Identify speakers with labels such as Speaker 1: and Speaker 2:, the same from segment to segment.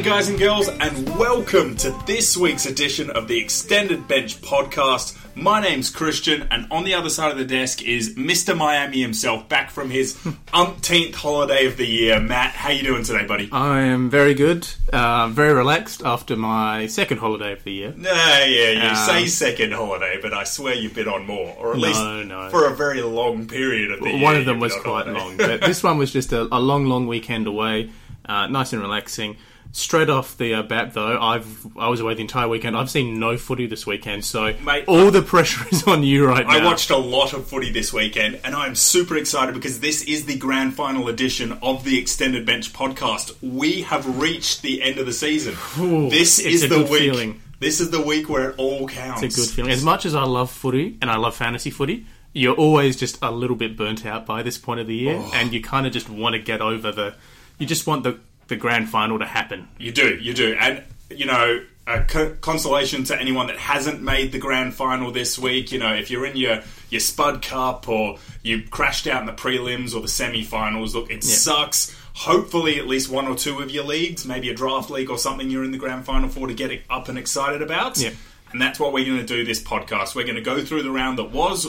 Speaker 1: G'day, guys and girls, and welcome to this week's edition of the Extended Bench podcast. My name's Christian, and on the other side of the desk is Mr. Miami himself, back from his umpteenth holiday of the year. Matt, how you doing today, buddy?
Speaker 2: I am very good, uh, very relaxed after my second holiday of the year.
Speaker 1: Nah, yeah, you
Speaker 2: Um,
Speaker 1: say second holiday, but I swear you've been on more, or at
Speaker 2: No,
Speaker 1: least
Speaker 2: no.
Speaker 1: for a very long period of the year.
Speaker 2: One of them was quite
Speaker 1: holiday.
Speaker 2: long, but this one was just a, a long, long weekend away, uh, nice and relaxing. Straight off the uh, bat, though, I've I was away the entire weekend. I've seen no footy this weekend, so
Speaker 1: Mate,
Speaker 2: all the pressure is on you right now.
Speaker 1: I watched a lot of footy this weekend, and I'm super excited because this is the grand final edition of the Extended Bench podcast. We have reached the end of the season.
Speaker 2: Ooh,
Speaker 1: this is
Speaker 2: a
Speaker 1: the
Speaker 2: good
Speaker 1: week.
Speaker 2: feeling.
Speaker 1: This is the week where it all counts.
Speaker 2: It's a good feeling. As much as I love footy and I love fantasy footy, you're always just a little bit burnt out by this point of the year,
Speaker 1: Oh.
Speaker 2: and you kind of just want to get over the. You just want the the grand final to happen.
Speaker 1: You do, you do, and you know. A co- consolation to anyone that hasn't made the grand final this week. You know, if you're in your your Spud Cup or you crashed out in the prelims or the semi-finals, look, it sucks. Hopefully, at least one or two of your leagues, maybe a draft league or something, you're in the grand final for to get it up and excited about.
Speaker 2: Yeah.
Speaker 1: And that's what we're going to do this podcast. We're going to go through the round that was,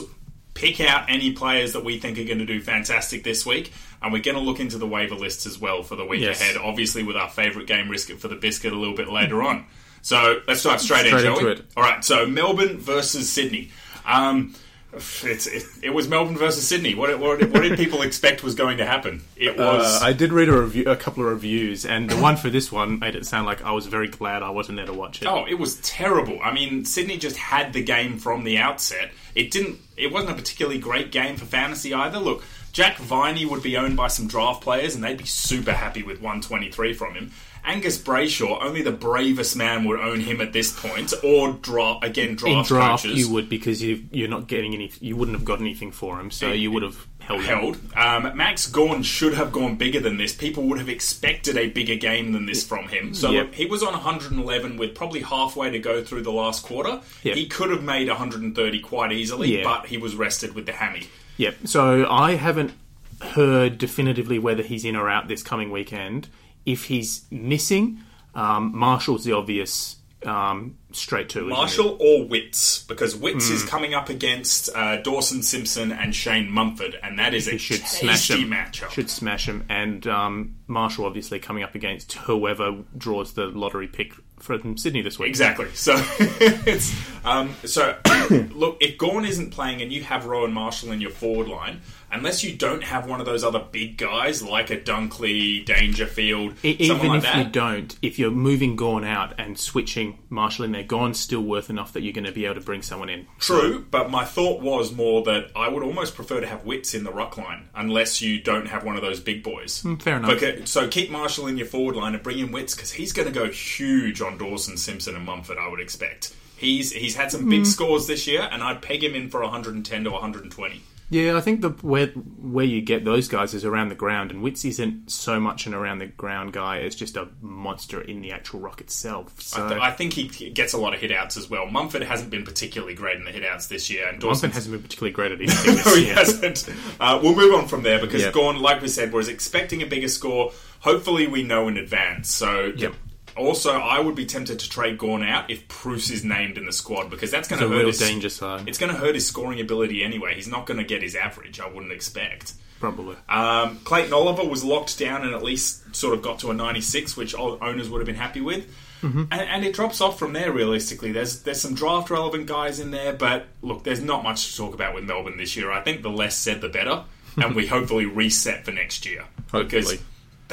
Speaker 1: pick out any players that we think are going to do fantastic this week, and we're going to look into the waiver lists as well for the week
Speaker 2: Yes.
Speaker 1: ahead. Obviously, with our favourite game, risk it for the biscuit a little bit later on. So let's dive straight, in,
Speaker 2: Straight
Speaker 1: shall
Speaker 2: into
Speaker 1: we?
Speaker 2: it.
Speaker 1: All right. So Melbourne versus Sydney. Um, it's, it, it was Melbourne versus Sydney. What, what, what did people expect was going to happen? It was.
Speaker 2: Uh, I did read a review, a couple of reviews, and the one for this one made it sound like I was very glad I wasn't there to watch it.
Speaker 1: Oh, it was terrible. I mean, Sydney just had the game from the outset. It didn't. It wasn't a particularly great game for fantasy either. Look, Jack Viney would be owned by some draft players, and they'd be super happy with 123 from him. Angus Brayshaw, only the bravest man would own him at this point, or draw again draft,
Speaker 2: In draft,
Speaker 1: coaches
Speaker 2: you would because you you're not getting any. You wouldn't have got anything for him, so you would have held. him.
Speaker 1: held. Um, Max Gawn should have gone bigger than this. People would have expected a bigger game than this from him. So
Speaker 2: Yep.
Speaker 1: he was on 111 with probably halfway to go through the last quarter.
Speaker 2: Yep.
Speaker 1: He could have made 130 quite easily,
Speaker 2: Yeah.
Speaker 1: but he was rested with the hammy.
Speaker 2: Yep. So I haven't heard definitively whether he's in or out this coming weekend. If he's missing, um, Marshall's the obvious um, straight to.
Speaker 1: Marshall or Witts, because Witts
Speaker 2: Hmm.
Speaker 1: is coming up against uh, Dawson Simpson and Shane Mumford, and that is a
Speaker 2: He should
Speaker 1: tasty
Speaker 2: smash him.
Speaker 1: matchup.
Speaker 2: Should smash him, and um, Marshall obviously coming up against whoever draws the lottery pick from Sydney this week.
Speaker 1: Exactly. So it's um, so look if Gawn isn't playing and you have Rowan Marshall in your forward line, unless you don't have one of those other big guys like a Dunkley, Dangerfield,
Speaker 2: E- Even
Speaker 1: like
Speaker 2: if
Speaker 1: that.
Speaker 2: you don't, if you're moving Gawn out and switching Marshall in there, Gawn's still worth enough that you're going to be able to bring someone in.
Speaker 1: True, but my thought was more that I would almost prefer to have Witts in the ruck line unless you don't have one of those big boys.
Speaker 2: Mm, fair enough.
Speaker 1: Okay, so keep Marshall in your forward line and bring in Witts because he's going to go huge on Dawson, Simpson, and Mumford. I would expect. He's he's had some
Speaker 2: Mm.
Speaker 1: big scores this year, and I'd peg him in for 110 to 120.
Speaker 2: Yeah, I think the where where you get those guys is around the ground, and Witts isn't so much an around the ground guy as just a monster in the actual ruck itself. So
Speaker 1: I, th- I think he gets a lot of hitouts as well. Mumford hasn't been particularly great in the hitouts this year, and Dawson
Speaker 2: Johnson hasn't been particularly great at anything
Speaker 1: No, he hasn't. Uh, we'll move on from there because
Speaker 2: Yep.
Speaker 1: Gawn, like we said, was expecting a bigger score. Hopefully, we know in advance. So,
Speaker 2: Yep.
Speaker 1: Also, I would be tempted to trade Gawn out if Bruce is named in the squad because that's going to hurt
Speaker 2: real
Speaker 1: his.
Speaker 2: danger side,
Speaker 1: It's going to hurt his scoring ability anyway. He's not going to get his average. I wouldn't expect.
Speaker 2: probably.
Speaker 1: Um, Clayton Oliver was locked down and at least sort of got to a 96, which owners would have been happy with.
Speaker 2: Mm-hmm.
Speaker 1: And, and it drops off from there. Realistically, there's there's some draft relevant guys in there, but look, there's not much to talk about with Melbourne this year. I think the less said, the better, and we hopefully reset for next year because
Speaker 2: Hopefully.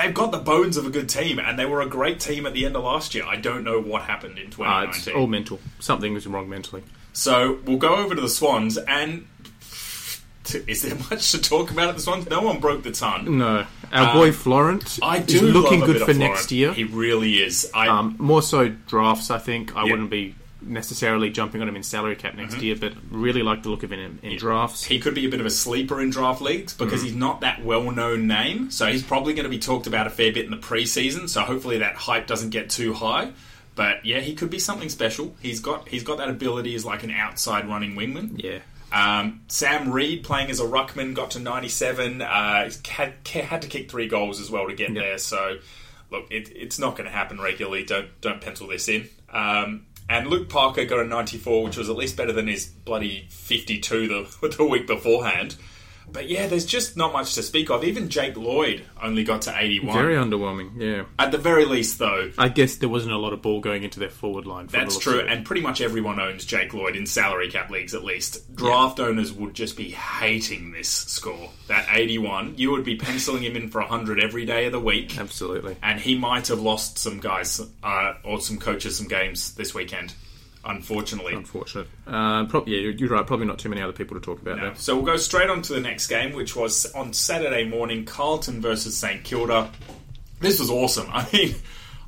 Speaker 1: They've got the bones of a good team, and they were a great team at the end of last year. I don't know what happened in
Speaker 2: Uh, it's
Speaker 1: 2019.
Speaker 2: all mental. Something was wrong mentally.
Speaker 1: So we'll go over to the Swans, and is there much to talk about at the Swans? No one broke the ton.
Speaker 2: No, our boy Florent
Speaker 1: I
Speaker 2: is
Speaker 1: do
Speaker 2: looking good for
Speaker 1: of
Speaker 2: next year.
Speaker 1: He really is. I
Speaker 2: Um, more so drafts, I think. I
Speaker 1: Yeah.
Speaker 2: wouldn't be necessarily jumping on him in salary cap next
Speaker 1: Mm-hmm.
Speaker 2: year, but really like the look of him in, in drafts.
Speaker 1: he could be a bit of a sleeper in draft leagues because he's not that well known name. So he's probably going to be talked about a fair bit in the preseason. So hopefully that hype doesn't get too high. But yeah, he could be something special. He's got he's got that ability as like an outside running wingman.
Speaker 2: Yeah.
Speaker 1: Um, Sam Reid playing as a ruckman got to 97. Uh, had, had to kick three goals as well to get
Speaker 2: Yep.
Speaker 1: there. So look, it, it's not going to happen regularly. Don't don't pencil this in. Um, and Luke Parker got a 94, which was at least better than his bloody 52 the, the week beforehand. But yeah, there's just not much to speak of. Even Jake Lloyd only got to 81.
Speaker 2: Very underwhelming. Yeah,
Speaker 1: At the very least, though,
Speaker 2: I guess there wasn't a lot of ball going into their forward line. the
Speaker 1: That's true, and pretty much everyone owns Jake Lloyd in salary cap leagues at least. Draft owners would just be hating this score. That 81, you would be penciling him in for 100 every day of the week,
Speaker 2: absolutely.
Speaker 1: and he might have lost some guys uh, or some coaches some games this weekend, unfortunately.
Speaker 2: Unfortunate. Uh, yeah, you're, right. Probably not too many other people to talk about there.
Speaker 1: So we'll go straight on to the next game, which was on Saturday morning Carlton versus St Kilda. This was awesome. I mean,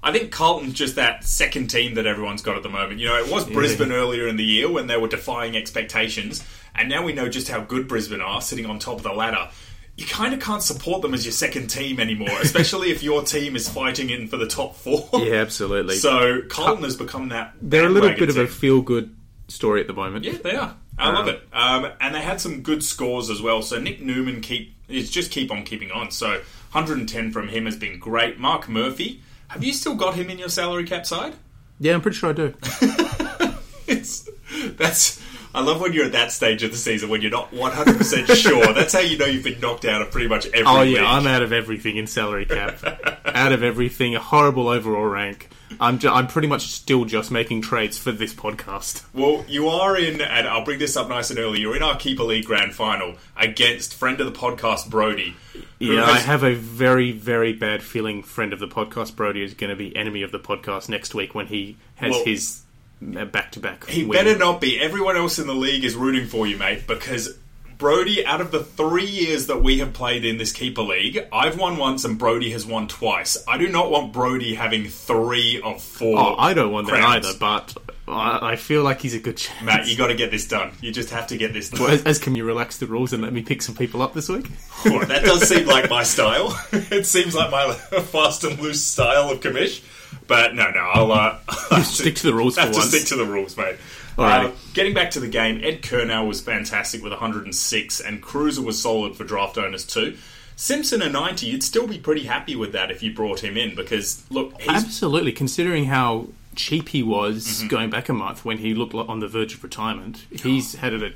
Speaker 1: I think Carlton's just that second team that everyone's got at the moment. You know, it was Brisbane earlier in the year when they were defying expectations, and now we know just how good Brisbane are sitting on top of the ladder. You kind of can't support them as your second team anymore, especially if your team is fighting in for the top four.
Speaker 2: Yeah, absolutely.
Speaker 1: So Carlton has become that.
Speaker 2: They're a little
Speaker 1: bandwagon
Speaker 2: bit of a feel-good story at the moment.
Speaker 1: Yeah, they are. I love it. Um, and they had some good scores as well. So Nick Newman keep is just keep on keeping on. So 110 from him has been great. Marc Murphy, have you still got him in your salary cap side?
Speaker 2: Yeah, I'm pretty sure I do.
Speaker 1: It's that's. I love when you're at that stage of the season when you're not 100 percent sure. That's how you know you've been knocked out of pretty much every.
Speaker 2: Oh yeah,
Speaker 1: week.
Speaker 2: I'm out of everything in salary cap. out of everything, a horrible overall rank. I'm ju- I'm pretty much still just making trades for this podcast.
Speaker 1: Well, you are in, and I'll bring this up nice and early. You're in our Keeper League Grand Final against friend of the podcast Brody.
Speaker 2: Yeah, I have a very very bad feeling. Friend of the podcast, Brody, is going to be enemy of the podcast next week when he has
Speaker 1: Well-
Speaker 2: his back to back.
Speaker 1: He better not be. Everyone else in the league is rooting for you, mate, because Brody, out of the three years that we have played in this keeper league, I've won once and Brody has won twice. I do not want Brody having three of four.
Speaker 2: Oh, I don't want that either, but I, I feel like he's a good chance.
Speaker 1: Matt, you got to get this done. You just have to get this done.
Speaker 2: Well, as, as can you relax the rules and let me pick some people up this week?
Speaker 1: Well, that does seem like my style. it seems like my fast and loose style of commish. But no, no, I'll uh,
Speaker 2: Stick to the rules for
Speaker 1: have to
Speaker 2: once.
Speaker 1: stick to the rules, mate. Uh, getting back to the game, Ed Curnow was fantastic with 106, and Kreuzer was solid for draft owners too. Simpson a 90, you'd still be pretty happy with that if you brought him in because look, he's
Speaker 2: Absolutely, considering how cheap he was
Speaker 1: Mm-hmm.
Speaker 2: going back a month when he looked on the verge of retirement, he's had it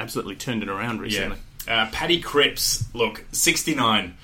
Speaker 2: absolutely turned it around
Speaker 1: yeah.
Speaker 2: recently.
Speaker 1: Uh, Paddy Cripps, look, 69.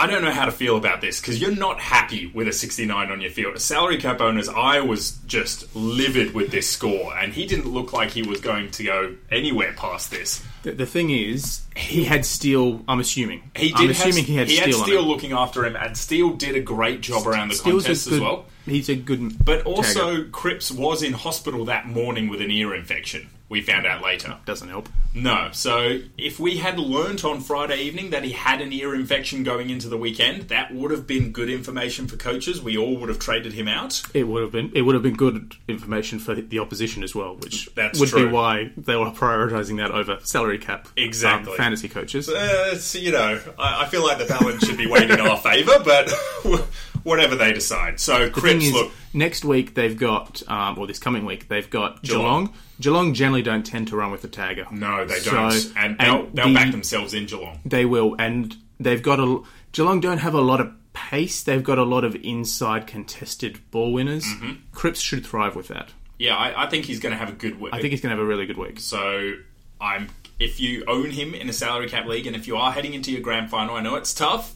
Speaker 1: I don't know how to feel about this because you're not happy with a 69 on your field. Salary cap owners, I was just livid with this score, and he didn't look like he was going to go anywhere past this.
Speaker 2: The, the thing is, he had Steele. I'm assuming.
Speaker 1: He did
Speaker 2: I'm
Speaker 1: have,
Speaker 2: assuming he had Steele. on
Speaker 1: Steele
Speaker 2: him.
Speaker 1: looking after him, and Steele did a great job around the
Speaker 2: Steele's
Speaker 1: contest
Speaker 2: good,
Speaker 1: as well.
Speaker 2: He's a good.
Speaker 1: But
Speaker 2: tagger.
Speaker 1: also, Cripps was in hospital that morning with an ear infection. We found out later.
Speaker 2: doesn't help.
Speaker 1: No, so if we had learnt on Friday evening that he had an ear infection going into the weekend, that would have been good information for coaches. We all would have traded him out.
Speaker 2: It would have been. It would have been good information for the opposition as well, which
Speaker 1: That's
Speaker 2: would
Speaker 1: true.
Speaker 2: be why they were prioritising that over salary cap. um,
Speaker 1: Exactly.
Speaker 2: fantasy coaches.
Speaker 1: Uh, so, you know, I, I feel like the balance should be weighed in our favour, but whatever they decide. So,
Speaker 2: The thing is,
Speaker 1: look,
Speaker 2: next week they've got, um, or this coming week they've got Geelong. Geelong generally don't tend to run with the tagger.
Speaker 1: no, they
Speaker 2: So-
Speaker 1: don't. and they'll, they'll
Speaker 2: the-
Speaker 1: back themselves in Geelong.
Speaker 2: They will, and they've got a Geelong don't have a lot of pace. They've got a lot of inside contested ball winners.
Speaker 1: Mm-hmm.
Speaker 2: Cripps should thrive with that.
Speaker 1: Yeah, I, I think he's going to have a good week.
Speaker 2: I think he's going to have a really good week.
Speaker 1: So I'm if you own him in a salary cap league, and if you are heading into your grand final, I know it's tough,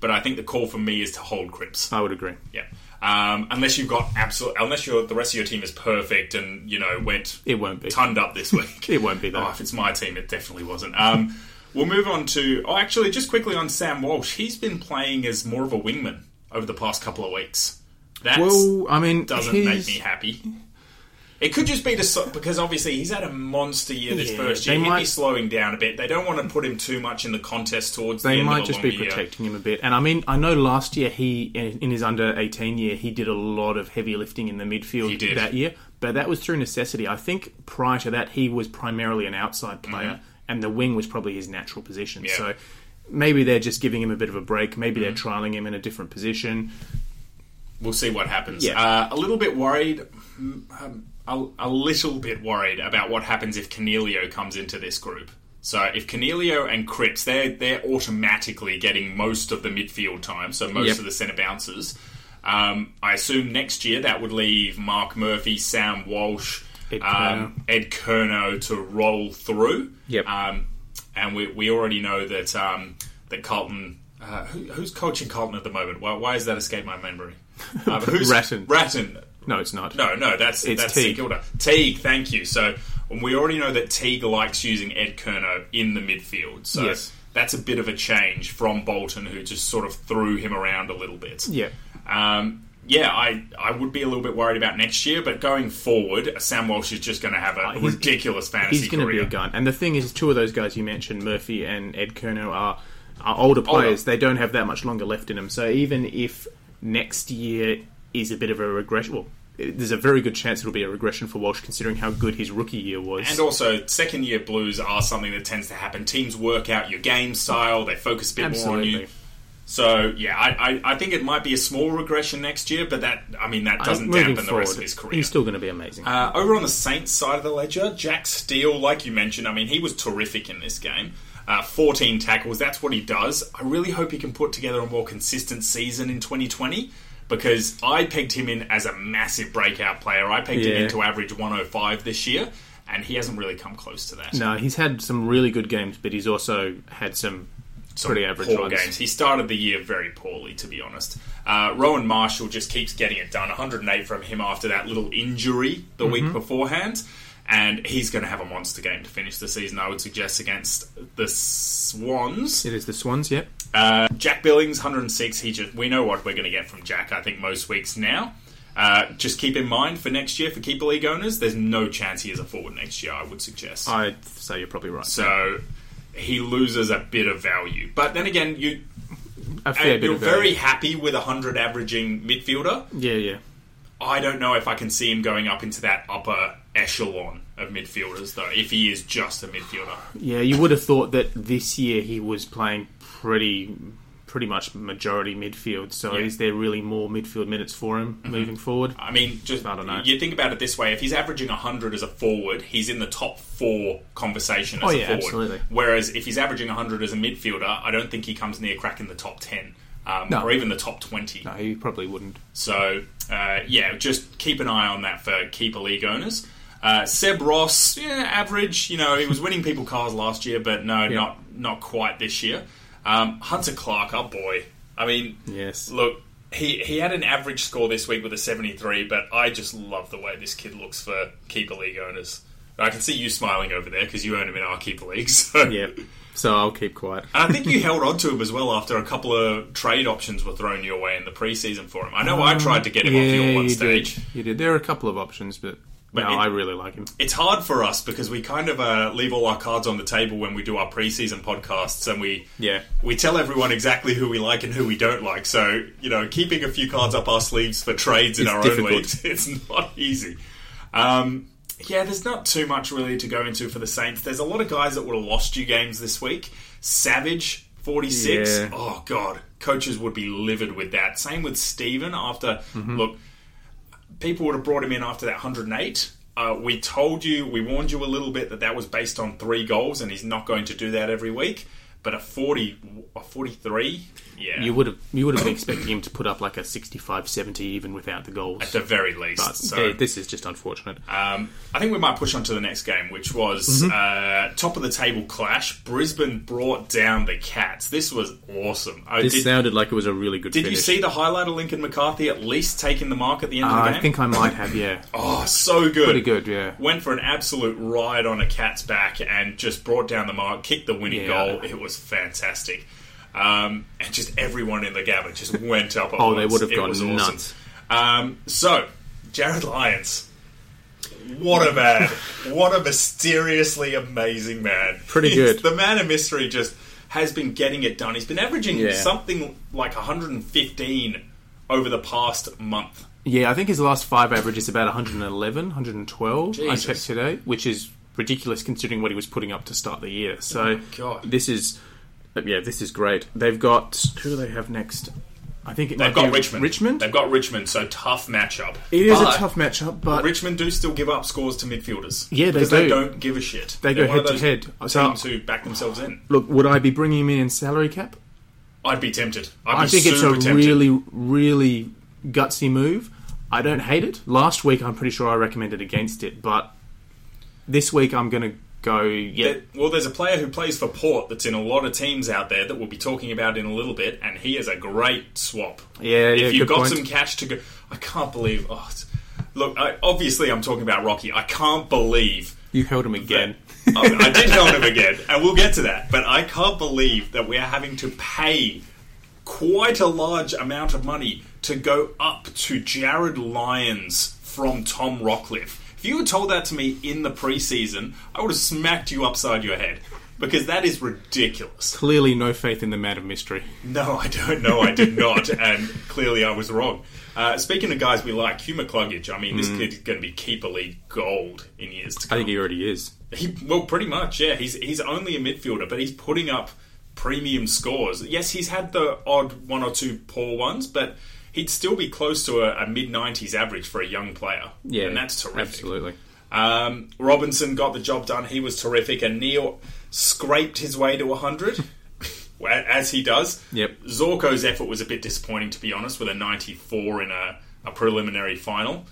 Speaker 1: but I think the call for me is to hold Cripps.
Speaker 2: I would agree.
Speaker 1: Yeah, um, unless you've got absolute, unless your the rest of your team is perfect and you know went
Speaker 2: It won't be.
Speaker 1: tonned up this week.
Speaker 2: It won't be
Speaker 1: Oh,
Speaker 2: though.
Speaker 1: if it's my team, it definitely wasn't. Um, we'll move on to. Oh, actually, just quickly on Sam Walsh. He's been playing as more of a wingman over the past couple of weeks. That
Speaker 2: Well, I mean,
Speaker 1: doesn't make me happy. It could just be so- because obviously he's had a monster year this
Speaker 2: Yeah,
Speaker 1: first year.
Speaker 2: they
Speaker 1: He'd be slowing down a bit. They don't want to put him too much in the contest towards the
Speaker 2: They
Speaker 1: end
Speaker 2: might
Speaker 1: of the
Speaker 2: just be
Speaker 1: year.
Speaker 2: protecting him a bit. And I mean, I know last year he, in in his under 18 year, he did a lot of heavy lifting in the midfield
Speaker 1: He did.
Speaker 2: that year, but that was through necessity. I think prior to that, he was primarily an outside player, and the wing was probably his natural position.
Speaker 1: Mm-hmm. Yeah.
Speaker 2: So maybe they're just giving him a bit of a break. Maybe they're
Speaker 1: Mm-hmm.
Speaker 2: trialing him in a different position.
Speaker 1: We'll see what happens.
Speaker 2: Yeah.
Speaker 1: Uh, a little bit worried, mm, um, a, a little bit worried about what happens if Cornelio comes into this group. So if Cornelio and Cripps, they're they're automatically getting most of the midfield time, so most
Speaker 2: Yep.
Speaker 1: of the centre bounces. Um, I assume next year that would leave Marc Murphy, Sam Walsh,
Speaker 2: Ed
Speaker 1: um, Ed Curnow to roll through.
Speaker 2: Yep.
Speaker 1: Um, and we, we already know that um, that Carlton. Uh, who, who's coaching Carlton at the moment? Why, why has that escaped my memory? Uh, who's,
Speaker 2: Ratten.
Speaker 1: Ratten.
Speaker 2: No, it's not.
Speaker 1: No, no, that's
Speaker 2: It's
Speaker 1: that's
Speaker 2: Teague.
Speaker 1: St. Teague, thank you. So we already know that Teague likes using Ed Curnow in the midfield. So
Speaker 2: Yes.
Speaker 1: that's a bit of a change from Bolton, who just sort of threw him around a little bit.
Speaker 2: Yeah.
Speaker 1: Um, yeah, I, I would be a little bit worried about next year, but going forward, Sam Walsh is just going to have a
Speaker 2: he's-
Speaker 1: ridiculous fantasy
Speaker 2: He's going to be a gun. And the thing is, two of those guys you mentioned, Murphy and Ed Curnow, are, are older players. They don't have that much longer left in them. So even if next year is a bit of a regression, well, there's a very good chance it'll be a regression for Walsh, considering how good his rookie year was.
Speaker 1: And also, second year blues are something that tends to happen. Teams work out your game style, they focus a bit more on you. So, yeah, I, I, I think it might be a small regression next year, but that, I mean, that doesn't
Speaker 2: Moving
Speaker 1: dampen the
Speaker 2: forward,
Speaker 1: rest of his career.
Speaker 2: He's still going to be amazing.
Speaker 1: Uh, over on the Saints side of the ledger, Jack Steele, like you mentioned, I mean, he was terrific in this game. Uh, 14 tackles, that's what he does. I really hope he can put together a more consistent season in 2020 because I pegged him in as a massive breakout player. I pegged him
Speaker 2: Yeah.
Speaker 1: in to average 105 this year, and he hasn't really come close to that.
Speaker 2: no, he's had some really good games, but he's also had some,
Speaker 1: Some
Speaker 2: pretty average
Speaker 1: poor
Speaker 2: ones.
Speaker 1: games. He started the year very poorly, to be honest. Uh, Rowan Marshall just keeps getting it done. 108 from him after that little injury the
Speaker 2: Mm-hmm.
Speaker 1: week beforehand. And he's going to have a monster game to finish the season, I would suggest, against the Swans.
Speaker 2: It is the Swans, yep.
Speaker 1: Uh, Jack Billings, 106. He just we know what we're going to get from Jack. I think most weeks now. Uh, just keep in mind for next year for keeper league owners, there's no chance he is a forward next year. I would suggest.
Speaker 2: I'd say you're probably right.
Speaker 1: so he loses a bit of value. But then again, you
Speaker 2: a fair bit
Speaker 1: you're very happy with a hundred averaging midfielder.
Speaker 2: Yeah, yeah.
Speaker 1: I don't know if I can see him going up into that upper echelon of midfielders, though. If he is just a midfielder,
Speaker 2: Yeah, you would have thought that this year he was playing pretty pretty much majority midfield. So
Speaker 1: Yeah. Mm-hmm.
Speaker 2: is there really more midfield minutes for him moving forward?
Speaker 1: I mean, just
Speaker 2: I don't know.
Speaker 1: You think about it this way: if he's averaging hundred as a forward, he's in the top four conversation as
Speaker 2: Oh,
Speaker 1: a
Speaker 2: yeah,
Speaker 1: forward.
Speaker 2: absolutely.
Speaker 1: Whereas if he's averaging hundred as a midfielder, I don't think he comes near cracking the top ten. Um,
Speaker 2: No.
Speaker 1: Or even the top twenty.
Speaker 2: No, he probably wouldn't.
Speaker 1: So uh, yeah, just keep an eye on that for keeper league owners. Uh, Seb Ross, yeah, average. You know, he was winning people cars last year, but no, not not quite this year. Um, Hunter Clark, oh boy. I mean,
Speaker 2: Yes.
Speaker 1: look, he he had an average score this week with a seventy three, but I just love the way this kid looks for keeper league owners. I can see you smiling over there because you own him in our keeper league. So
Speaker 2: Yeah. So I'll keep quiet.
Speaker 1: and I think you held on to him as well after a couple of trade options were thrown your way in the preseason for him. I know I tried to get him off you at one
Speaker 2: you
Speaker 1: stage.
Speaker 2: did. You did. There are a couple of options, but,
Speaker 1: But
Speaker 2: no,
Speaker 1: it-
Speaker 2: I really like him.
Speaker 1: It's hard for us because we kind of uh, leave all our cards on the table when we do our preseason podcasts, and we
Speaker 2: Yeah.
Speaker 1: we tell everyone exactly who we like and who we don't like. So you know, keeping a few cards up our sleeves for trades in
Speaker 2: It's
Speaker 1: our
Speaker 2: difficult.
Speaker 1: own leagues, it's not easy. Um, yeah, there's not too much really to go into for the Saints. There's a lot of guys that would have lost you games this week. Savage, 46.
Speaker 2: Yeah.
Speaker 1: Oh, God. Coaches would be livid with that. Same with Steven after,
Speaker 2: Mm-hmm.
Speaker 1: look, people would have brought him in after that 108. Uh, we told you, we warned you a little bit that that was based on three goals, and he's not going to do that every week. But a 40, a 43, yeah.
Speaker 2: You would have you would have been expecting him to put up like a 65, 70 even without the goals.
Speaker 1: at the very least.
Speaker 2: But
Speaker 1: so,
Speaker 2: yeah, this is just unfortunate.
Speaker 1: Um, I think we might push on to the next game, which was
Speaker 2: Mm-hmm.
Speaker 1: uh, top of the table clash. Brisbane brought down the Cats. This was awesome. I
Speaker 2: This
Speaker 1: did,
Speaker 2: sounded like it was a really good
Speaker 1: did
Speaker 2: finish.
Speaker 1: you see the highlight of Lincoln McCarthy at least taking the mark at the end
Speaker 2: Uh,
Speaker 1: of the game?
Speaker 2: I think I might have, yeah.
Speaker 1: oh, so good.
Speaker 2: Pretty good, yeah.
Speaker 1: Went for an absolute ride on a Cat's back and just brought down the mark, kicked the winning
Speaker 2: Yeah.
Speaker 1: goal. It was fantastic. Um, and just everyone in the Gabba just went up.
Speaker 2: Oh, they would have gone
Speaker 1: awesome.
Speaker 2: nuts.
Speaker 1: Um, so, Jarryd Lyons. What a man. what a mysteriously amazing man.
Speaker 2: Pretty
Speaker 1: He's-
Speaker 2: good.
Speaker 1: The man of mystery just has been getting it done. He's been averaging
Speaker 2: Yeah.
Speaker 1: something like 115 over the past month.
Speaker 2: Yeah, I think his last five average is about 111, 112. I checked today, which is ridiculous considering what he was putting up to start the year. So
Speaker 1: God.
Speaker 2: this is, but yeah, this is great. They've got who do they have next? I think it
Speaker 1: They've
Speaker 2: might
Speaker 1: got
Speaker 2: be
Speaker 1: Richmond.
Speaker 2: Richmond.
Speaker 1: They've got Richmond, so tough matchup.
Speaker 2: It is
Speaker 1: But
Speaker 2: a tough matchup, but
Speaker 1: Richmond do still give up scores to midfielders.
Speaker 2: Yeah, they
Speaker 1: because
Speaker 2: do.
Speaker 1: They don't give a shit.
Speaker 2: They
Speaker 1: They're
Speaker 2: go
Speaker 1: one of
Speaker 2: head to
Speaker 1: those
Speaker 2: head. So-
Speaker 1: Teams who back themselves in.
Speaker 2: look, would I be bringing him in in salary cap?
Speaker 1: I'd be tempted. I'd
Speaker 2: I
Speaker 1: be
Speaker 2: think it's a
Speaker 1: tempted.
Speaker 2: really, really gutsy move. I don't hate it. Last week, I'm pretty sure I recommended against it, but this week I'm going to go. Yeah,
Speaker 1: There- well, there's a player who plays for Port that's in a lot of teams out there that we'll be talking about in a little bit, and he is a great swap.
Speaker 2: yeah, yeah.
Speaker 1: if you've
Speaker 2: good
Speaker 1: got
Speaker 2: point.
Speaker 1: some cash to go, I can't believe. Oh, look, I, obviously I'm talking about Rocky. I can't believe
Speaker 2: you held him again.
Speaker 1: Oh, I did hold him again, and we'll get to that. But I can't believe that we are having to pay quite a large amount of money to go up to Jarryd Lyons from Tom Rockliff. If you had told that to me in the preseason, I would have smacked you upside your head because that is ridiculous.
Speaker 2: Clearly, no faith in the man of mystery.
Speaker 1: No, I don't know. I did not, and clearly I was wrong. Uh, speaking of guys we like, Hugh McCluggage. I mean, this kid's going to be keeper league gold in years to
Speaker 2: I think he already is.
Speaker 1: He well, pretty much, yeah. He's he's only a midfielder, but he's putting up premium scores. Yes, he's had the odd one or two poor ones, but he'd still be close to a, a mid nineties average for a young player.
Speaker 2: Yeah,
Speaker 1: and that's terrific.
Speaker 2: Absolutely.
Speaker 1: Um, Robinson got the job done. He was terrific, and Neale scraped his way to hundred. As he does.
Speaker 2: Yep.
Speaker 1: Zorko's effort was a bit disappointing, to be honest, with a 94 in a, a preliminary final.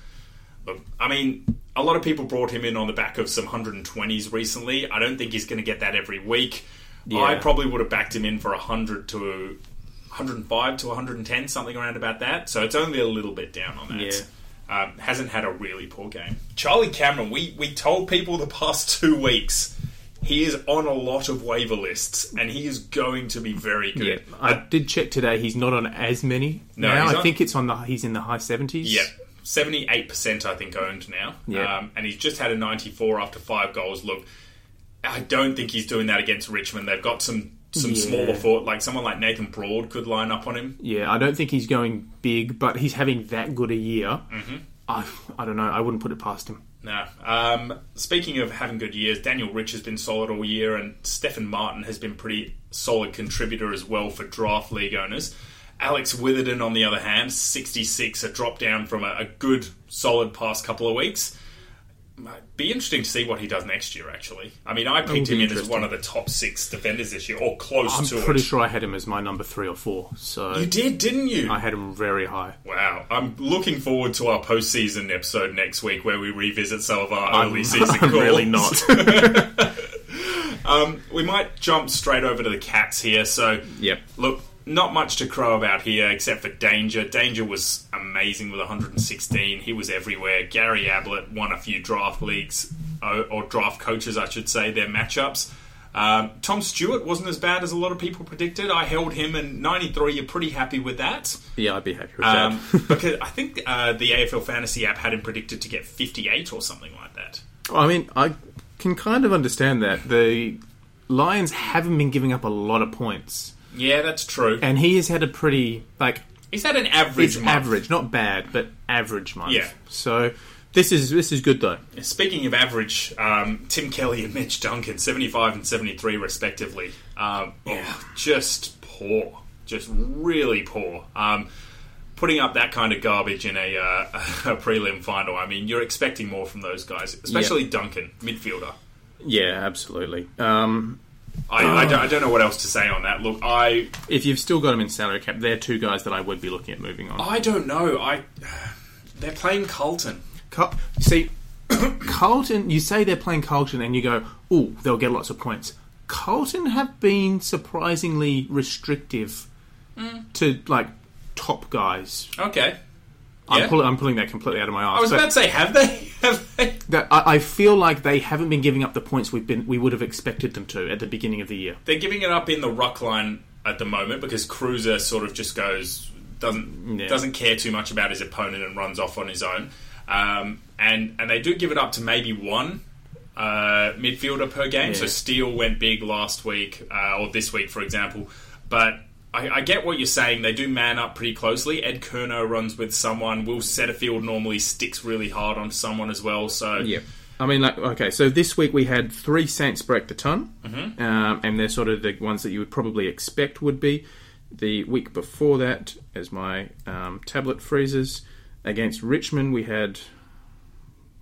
Speaker 1: Look, I mean, a lot of people brought him in on the back of some 120s recently. I don't think he's going to get that every week.
Speaker 2: Yeah.
Speaker 1: I probably would have backed him in for 100 to 105 to 110, something around about that. So it's only a little bit down on that.
Speaker 2: Yeah.
Speaker 1: Um, hasn't had a really poor game. Charlie Cameron, we, we told people the past two weeks he is on a lot of waiver lists and he is going to be very
Speaker 2: Yeah,
Speaker 1: good.
Speaker 2: I did check today. He's not on as many
Speaker 1: No,
Speaker 2: now. I
Speaker 1: on-
Speaker 2: think it's on the. He's in the high seventies.
Speaker 1: Yeah, seventy-eight percent I think owned now.
Speaker 2: Yeah.
Speaker 1: um, and he's just had a ninety-four after five goals. Look, I don't think he's doing that against Richmond. They've got some some
Speaker 2: Yeah.
Speaker 1: smaller foot, like someone like Nathan Broad could line up on him.
Speaker 2: Yeah, I don't think he's going big, but he's having that good a year.
Speaker 1: Mm-hmm.
Speaker 2: I, I don't know. I wouldn't put it past him.
Speaker 1: No. Um, speaking of having good years, Daniel Rich has been solid all year, and Stefan Martin has been pretty solid contributor as well for draft league owners. Alex Witherden, on the other hand, 66, a drop down from a, a good, solid past couple of weeks. Be interesting to see what he does next year, actually. I mean, I picked him in as one of the top six defenders this year, or close to it.
Speaker 2: I'm pretty
Speaker 1: it.
Speaker 2: sure I had him as my number three or four. So
Speaker 1: You did, didn't you?
Speaker 2: I had him very high.
Speaker 1: Wow. I'm looking forward to our postseason episode next week where we revisit some of our early
Speaker 2: I'm,
Speaker 1: season
Speaker 2: I'm
Speaker 1: calls.
Speaker 2: really not.
Speaker 1: Um, we might jump straight over to the Cats here. So,
Speaker 2: Yep.
Speaker 1: look, not much to crow about here except for Danger. Danger was amazing with 116. He was everywhere. Gary Ablett won a few draft leagues, or draft coaches, I should say, their matchups. Um, Tom Stewart wasn't as bad as a lot of people predicted. I held him in 93. You're pretty happy with that.
Speaker 2: yeah, I'd be happy with
Speaker 1: Um,
Speaker 2: that.
Speaker 1: because I think uh, the AFL Fantasy app had him predicted to get 58 or something like that.
Speaker 2: I mean, I can kind of understand that. The Lions haven't been giving up a lot of points,
Speaker 1: Yeah, that's true.
Speaker 2: and he has had a pretty like
Speaker 1: He's had an average
Speaker 2: it's
Speaker 1: month.
Speaker 2: average, not bad, but average month.
Speaker 1: Yeah.
Speaker 2: So this is this is good though.
Speaker 1: Speaking of average, um, Tim Kelly and Mitch Duncan, 75 and 73 respectively. Um, oh, just poor. Just really poor. Um, putting up that kind of garbage in a, uh, a prelim final, I mean, you're expecting more from those guys, especially Duncan, midfielder.
Speaker 2: Yeah, absolutely. Um,
Speaker 1: I, I, don't, I um, don't know what else to say on that. Look, I
Speaker 2: if you've still got him in salary cap, they're two guys that I would be looking at moving on.
Speaker 1: I don't know. I they're playing Carlton.
Speaker 2: Car- See, Carlton, you say they're playing Carlton and you go, oh, they'll get lots of points. Carlton have been surprisingly restrictive mm. to, like, top guys.
Speaker 1: Okay.
Speaker 2: I'm,
Speaker 1: Yeah.
Speaker 2: pull- I'm pulling that completely out of my ass.
Speaker 1: I
Speaker 2: was
Speaker 1: about to say, have they? Have they?
Speaker 2: that, I, I feel like they haven't been giving up the points we've been we would have expected them to at the beginning of the year.
Speaker 1: They're giving it up in the ruck line at the moment because Kreuzer sort of just goes doesn't
Speaker 2: Yeah.
Speaker 1: doesn't care too much about his opponent and runs off on his own. Um, and and they do give it up to maybe one uh, midfielder per game. So
Speaker 2: Yeah.
Speaker 1: Steele went big last week uh, or this week, for example. But I, I get what you're saying. They do man up pretty closely. Ed Curnow runs with someone. Will Setterfield normally sticks really hard on someone as well. So yeah.
Speaker 2: I mean, like, okay, so this week we had three Saints break the ton,
Speaker 1: Mm-hmm.
Speaker 2: um, and they're sort of the ones that you would probably expect would be. The week before that, as my um, tablet freezes, against Richmond, we had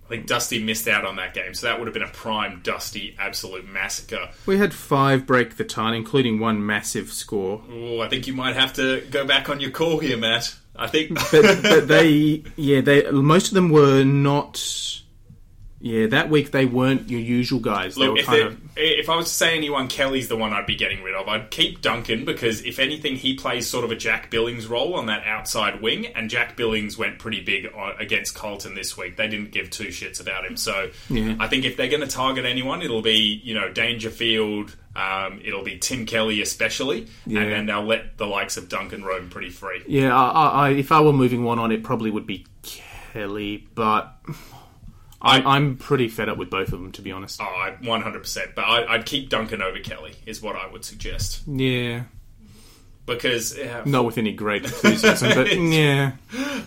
Speaker 1: I think Dusty missed out on that game, so that would have been a prime Dusty absolute massacre.
Speaker 2: we had five break the tie, including one massive score.
Speaker 1: Oh, I think you might have to go back on your call here, Matt. I think.
Speaker 2: But, but they, yeah, they most of them were not. Yeah, that week they weren't your usual guys. They
Speaker 1: Look,
Speaker 2: were
Speaker 1: if,
Speaker 2: kind of
Speaker 1: if I was to say anyone, Kelly's the one I'd be getting rid of. I'd keep Duncan because, if anything, he plays sort of a Jack Billings role on that outside wing, and Jack Billings went pretty big against Carlton this week. They didn't give two shits about him. So
Speaker 2: Yeah.
Speaker 1: I think if they're going to target anyone, it'll be, you know, Dangerfield, um, it'll be Tim Kelly especially,
Speaker 2: Yeah.
Speaker 1: and then they'll let the likes of Duncan roam pretty free.
Speaker 2: Yeah, I, I, if I were moving one on, it probably would be Kelly, but I, I'm pretty fed up with both of them, to be honest.
Speaker 1: Oh, I 100%. But I, I'd keep Duncan over Kelly, is what I would suggest.
Speaker 2: Yeah,
Speaker 1: Because. Uh,
Speaker 2: not with any great enthusiasm, but yeah,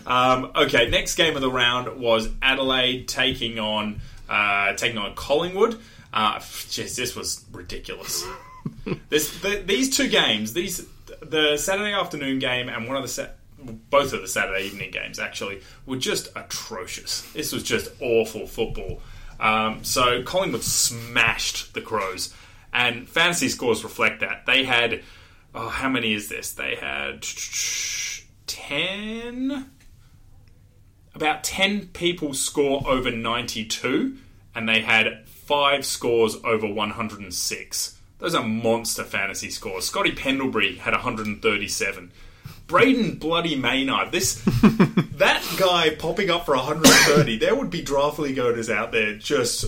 Speaker 1: Um, okay, next game of the round was Adelaide taking on uh, taking on Collingwood. Uh, jeez, this was ridiculous. this the, these two games, these the Saturday afternoon game and one of the sa- both of the Saturday evening games actually were just atrocious. This was just awful football. Um, so Collingwood smashed the Crows, and fantasy scores reflect that. They had oh, how many is this? They had ten about 10 people score over 92 and they had 5 scores over 106 those are monster fantasy scores scotty pendlebury had 137 brayden bloody maynard this that guy popping up for 130 there would be draft league owners out there just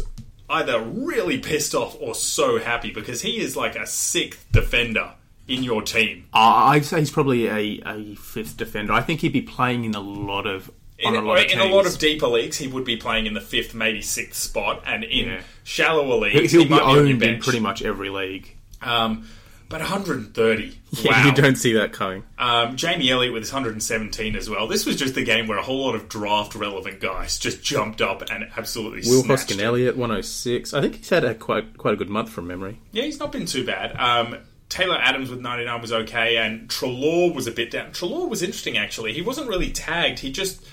Speaker 1: either really pissed off or so happy because he is like a sixth defender in your team
Speaker 2: I- I'd say he's probably a, a fifth defender. I think he'd be playing in a lot of
Speaker 1: in,
Speaker 2: a lot of
Speaker 1: in a lot of deeper leagues, he would be playing in the fifth, maybe sixth spot, and in
Speaker 2: Yeah.
Speaker 1: shallower leagues,
Speaker 2: He'll
Speaker 1: he
Speaker 2: be
Speaker 1: might be
Speaker 2: owned in pretty much every league.
Speaker 1: Um, but 130,
Speaker 2: Yeah,
Speaker 1: wow.
Speaker 2: you don't see that coming.
Speaker 1: Um, Jamie Elliott with his 117 as well. This was just the game where a whole lot of draft relevant guys just jumped up and absolutely
Speaker 2: Will Hoskin. Elliott, 106. I think he's had a quite quite a good month from memory.
Speaker 1: Yeah, he's not been too bad. Um, Taylor Adams with 99 was okay, and Treloar was a bit down. Treloar was interesting, actually. He wasn't really tagged. He just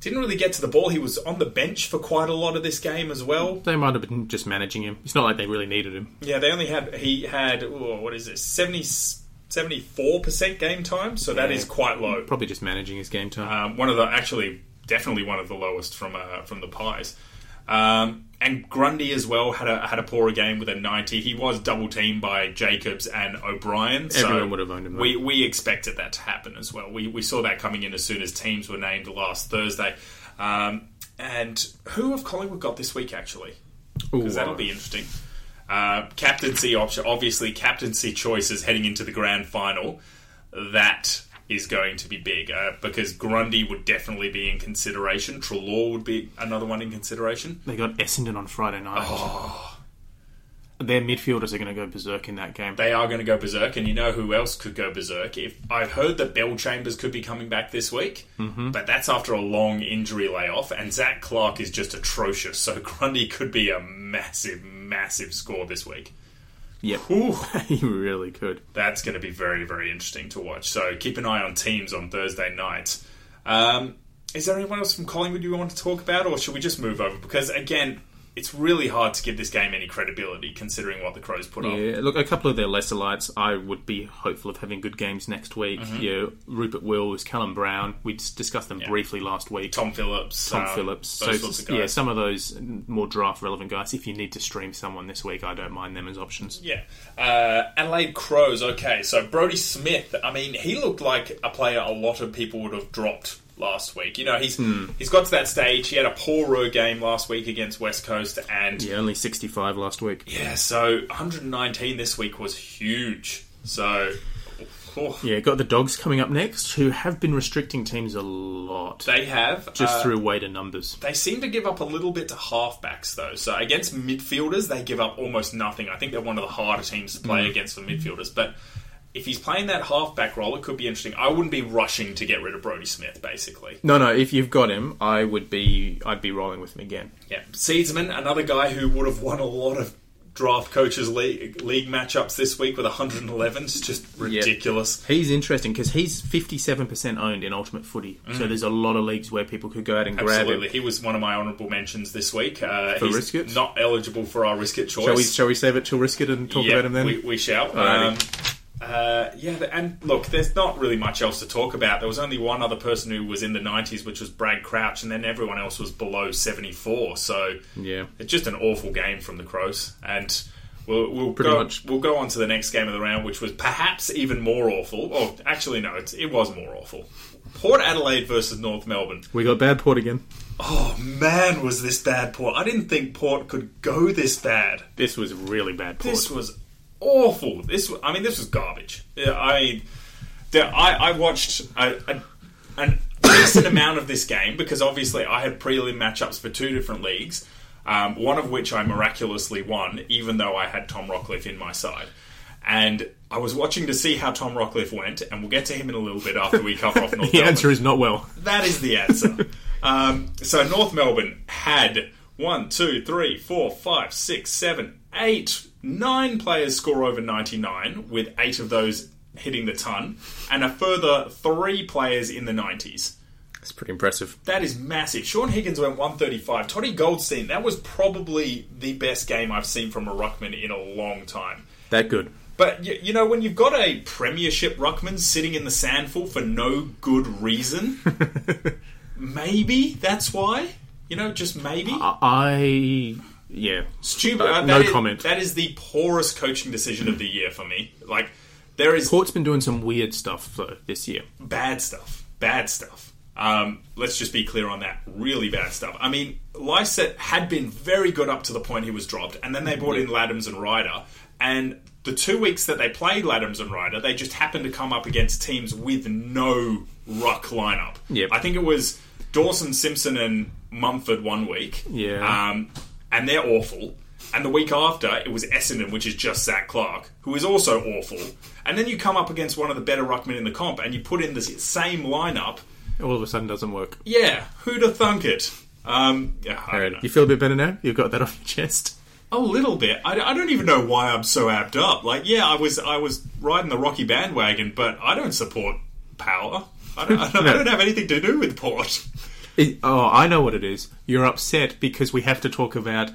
Speaker 1: didn't really get to the ball. He was on the bench for quite a lot of this game as well.
Speaker 2: They might have been just managing him. It's not like they really needed him.
Speaker 1: Yeah, they only had he had oh, what is this 70 74 percent game time, so that
Speaker 2: Yeah.
Speaker 1: is quite low.
Speaker 2: Probably just managing his game time.
Speaker 1: Um, one of the actually definitely one of the lowest from uh, from the Pies. Um, and Grundy as well had a had a poorer game with a ninety. He was double teamed by Jacobs and O'Brien. so
Speaker 2: Everyone would have owned him, though.
Speaker 1: We we expected that to happen as well. We we saw that coming in as soon as teams were named last Thursday. Um, and who have Collingwood got this week actually? because that'll
Speaker 2: uh,
Speaker 1: be interesting. Uh, captaincy option, obviously, captaincy choices heading into the grand final. That is going to be big uh, because Grundy would definitely be in consideration. Treloar would be another one in consideration.
Speaker 2: They got Essendon on Friday night.
Speaker 1: Oh.
Speaker 2: Their midfielders are going to go berserk in that game.
Speaker 1: They are going to go berserk, and you know who else could go berserk? If I've heard that Bellchambers could be coming back this week,
Speaker 2: Mm-hmm.
Speaker 1: but that's after a long injury layoff, and Zac Clarke is just atrocious. So Grundy could be a massive, massive score this week.
Speaker 2: Yep,
Speaker 1: Whew.
Speaker 2: he really could.
Speaker 1: that's going to be very, very interesting to watch. So keep an eye on teams on Thursday night. Um, is there anyone else from Collingwood you want to talk about, or should we just move over? Because again, it's really hard to give this game any credibility considering what the Crows put on.
Speaker 2: Yeah, look, a couple of their lesser lights, I would be hopeful of having good games next week.
Speaker 1: Mm-hmm.
Speaker 2: Yeah, Rupert Wills, Callum Brown, we discussed them briefly last week.
Speaker 1: Tom Phillips,
Speaker 2: Tom
Speaker 1: um,
Speaker 2: Phillips. So,
Speaker 1: sorts of
Speaker 2: yeah, some of those more draft relevant guys. If you need to stream someone this week, I don't mind them as options.
Speaker 1: Yeah. Uh, Adelaide Crows, okay. So Brodie Smith, I mean, he looked like a player a lot of people would have dropped last week. You know, he's
Speaker 2: Hmm.
Speaker 1: he's got to that stage. He had a poorer game last week against West Coast, and
Speaker 2: Yeah, only 65 last week.
Speaker 1: yeah, so 119 this week was huge. So, oh,
Speaker 2: Yeah, got the Dogs coming up next, who have been restricting teams a lot.
Speaker 1: they have
Speaker 2: just
Speaker 1: uh,
Speaker 2: through weight and numbers.
Speaker 1: They seem to give up a little bit to halfbacks, though. So against midfielders, they give up almost nothing. I think they're one of the harder teams to
Speaker 2: Mm.
Speaker 1: play against for midfielders. But if he's playing that halfback role, it could be interesting. I wouldn't be rushing to get rid of Brodie Smith, basically.
Speaker 2: No, no. If you've got him, I would be. I'd be rolling with him again.
Speaker 1: Yeah, Seedsman, another guy who would have won a lot of draft coaches league, league matchups this week with 111. It's just ridiculous.
Speaker 2: He's interesting because he's 57% owned in Ultimate Footy. So there's a lot of leagues where people could go out and grab
Speaker 1: Mm. Absolutely,
Speaker 2: him.
Speaker 1: he was one of my honourable mentions this week. Uh,
Speaker 2: For
Speaker 1: he's
Speaker 2: Risk It?
Speaker 1: not eligible for our risk it choice.
Speaker 2: Shall we, shall we save it till risk it and talk
Speaker 1: Yeah,
Speaker 2: about him then?
Speaker 1: We, we shall. Um, uh, yeah, and look, there's not really much else to talk about. There was only one other person who was in the 90s, which was Brad Crouch, and then everyone else was below 74. So
Speaker 2: yeah.
Speaker 1: it's just an awful game from the Crows, and we'll we'll
Speaker 2: Pretty
Speaker 1: go
Speaker 2: much.
Speaker 1: we'll go on to the next game of the round, which was perhaps even more awful. Oh, actually, no, it's, it was more awful. Port Adelaide versus North Melbourne.
Speaker 2: We got bad port again.
Speaker 1: Oh man, was this bad, Port? I didn't think Port could go this bad.
Speaker 2: This was really bad port.
Speaker 1: This was awful. This, I mean, this was garbage. Yeah, I, I, I watched a, a, an decent amount of this game because obviously I had prelim matchups for two different leagues, um, one of which I miraculously won, even though I had Tom Rockliff in my side. And I was watching to see how Tom Rockliff went, and we'll get to him in a little bit after we cover off North
Speaker 2: the
Speaker 1: Melbourne.
Speaker 2: The answer is not well.
Speaker 1: That is the answer. um, so North Melbourne had one, two, three, four, five, six, seven, eight, nine players score over 99, with eight of those hitting the ton, and a further three players in the 90s.
Speaker 2: It's pretty impressive.
Speaker 1: That is massive. Shaun Higgins went 135. Toddy Goldstein, that was probably the best game I've seen from a Ruckman in a long time.
Speaker 2: That good.
Speaker 1: But you, you know, when you've got a Premiership ruckman sitting in the sandful for no good reason, maybe that's why. You know, just maybe.
Speaker 2: I. Yeah.
Speaker 1: Stupid.
Speaker 2: uh,
Speaker 1: uh,
Speaker 2: no
Speaker 1: that is-
Speaker 2: comment.
Speaker 1: That is the poorest coaching decision of the year for me. Like, there is
Speaker 2: Port's been doing some weird stuff though this year.
Speaker 1: bad stuff. Bad stuff. Um, let's just be clear on that. Really bad stuff. I mean, Lycett had been very good up to the point he was dropped, and then they brought in Ladhams and Ryder. And the two weeks that they played Ladhams and Ryder, they just happened to come up against teams with no ruck lineup.
Speaker 2: Yep.
Speaker 1: I think it was Dawson, Simpson, and Mumford one week.
Speaker 2: Yeah.
Speaker 1: Um, and they're awful. And the week after, it was Essendon, which is just Zac Clarke, who is also awful. And then you come up against one of the better ruckmen in the comp, and you put in the same lineup.
Speaker 2: All of a sudden doesn't work.
Speaker 1: Yeah, who'd have thunk it? Um, yeah.
Speaker 2: You feel a bit better now? You've got that off your chest.
Speaker 1: A little bit. I, I don't even know why I'm so amped up. Like, yeah, I was I was riding the Rocky bandwagon, but I don't support power. I don't, I don't, I don't have anything to do with Port.
Speaker 2: It- oh, I know what it is. You're upset because we have to talk about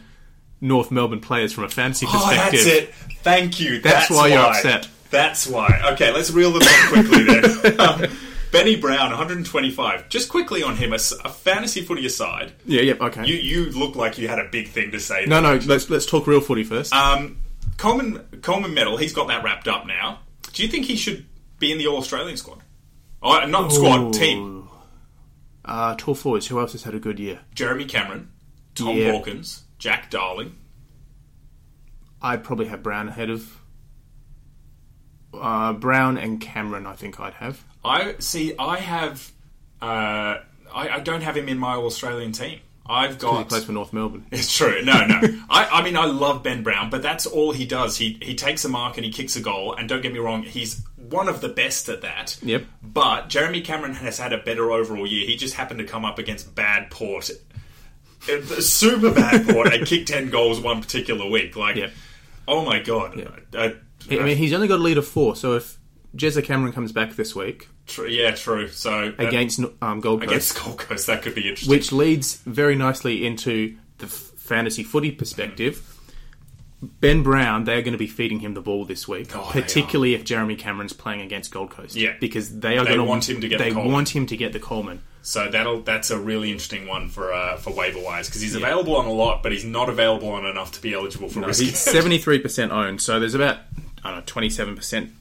Speaker 2: North Melbourne players from a fantasy
Speaker 1: Oh,
Speaker 2: perspective.
Speaker 1: that's it. Thank you.
Speaker 2: That's why you're upset.
Speaker 1: That's why. Okay, let's reel them off quickly then. um, Benny Brown, 125. Just quickly on him, a fantasy footy aside,
Speaker 2: Yeah, yeah, okay.
Speaker 1: you you look like you had a big thing to say.
Speaker 2: no, no, let's let's talk real footy first.
Speaker 1: Um, Coleman Coleman medal. He's got that wrapped up now. Do you think he should be in the All Australian squad? Oh, not squad team.
Speaker 2: Uh, tall forwards. Who else has had a good year?
Speaker 1: Jeremy Cameron, Tom
Speaker 2: Yeah.
Speaker 1: Hawkins, Jack Darling.
Speaker 2: I'd probably have Brown ahead of uh, Brown and Cameron. I think I'd have.
Speaker 1: I see. I have. Uh, I, I don't have him in my Australian team. I've
Speaker 2: He
Speaker 1: got.
Speaker 2: plays for North Melbourne.
Speaker 1: It's true. No, no. I, I mean, I love Ben Brown, but that's all he does. He he takes a mark and he kicks a goal. And don't get me wrong, he's one of the best at that.
Speaker 2: Yep.
Speaker 1: But Jeremy Cameron has had a better overall year. He just happened to come up against bad Port, Uh, super bad Port, and kick ten goals one particular week. Like,
Speaker 2: Yep.
Speaker 1: oh my god. Uh,
Speaker 2: I mean, he's only got a lead of four. So if Jezza Cameron comes back this week
Speaker 1: tr- yeah, true. So that-
Speaker 2: against um, Gold Coast,
Speaker 1: against Gold Coast, that could be interesting.
Speaker 2: which leads very nicely into the f- fantasy footy perspective. Ben Brown, they're going to be feeding him the ball this week,
Speaker 1: Oh,
Speaker 2: particularly if Jeremy Cameron's playing against Gold Coast.
Speaker 1: Yeah.
Speaker 2: because they are
Speaker 1: They
Speaker 2: going to
Speaker 1: want him to get the
Speaker 2: They
Speaker 1: Coleman.
Speaker 2: want him to get the Coleman.
Speaker 1: So that'll that's a really interesting one for uh, for waiver wise because he's available on a lot, but he's not available on enough to be eligible for risk.
Speaker 2: He's seventy three percent owned, so there's about I don't know twenty seven percent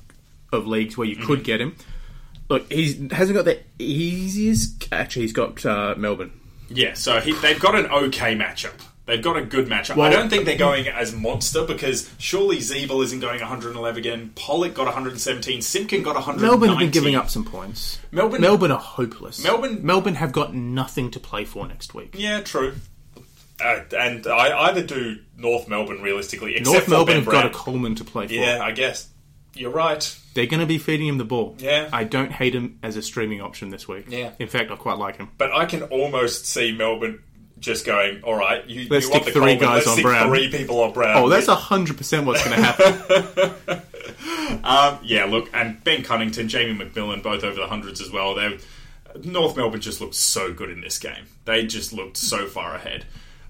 Speaker 2: of leagues where you
Speaker 1: Mm-hmm.
Speaker 2: could get him. Look, he hasn't got the easiest. Actually, he's got uh, Melbourne.
Speaker 1: Yeah, so he, they've got an okay matchup. They've got a good matchup. I don't think they're going as monster because surely Zeeble isn't going 111 again. Polec got 117. Simpkin got 190.
Speaker 2: Melbourne have been giving up some points.
Speaker 1: Melbourne-
Speaker 2: Melbourne are hopeless.
Speaker 1: Melbourne-
Speaker 2: Melbourne have got nothing to play for next week.
Speaker 1: Yeah, true. Uh, and I either do North Melbourne realistically, except
Speaker 2: North
Speaker 1: for
Speaker 2: Melbourne have got a Coleman to play for.
Speaker 1: Yeah, I guess you're right.
Speaker 2: They're going to be feeding him the ball.
Speaker 1: Yeah.
Speaker 2: I don't hate him as a streaming option this week.
Speaker 1: Yeah.
Speaker 2: In fact, I quite like him.
Speaker 1: But I can almost see Melbourne just going, all right, you,
Speaker 2: Let's
Speaker 1: you want
Speaker 2: stick
Speaker 1: the
Speaker 2: three
Speaker 1: Coleman,
Speaker 2: guys
Speaker 1: let's
Speaker 2: on
Speaker 1: stick
Speaker 2: Brown."
Speaker 1: three people on Brown.
Speaker 2: Oh, that's hundred percent what's going to happen.
Speaker 1: Um, yeah, look, and Ben Cunnington, Jamie Macmillan, both over the hundreds as well. They North Melbourne just looked so good in this game. They just looked so far ahead.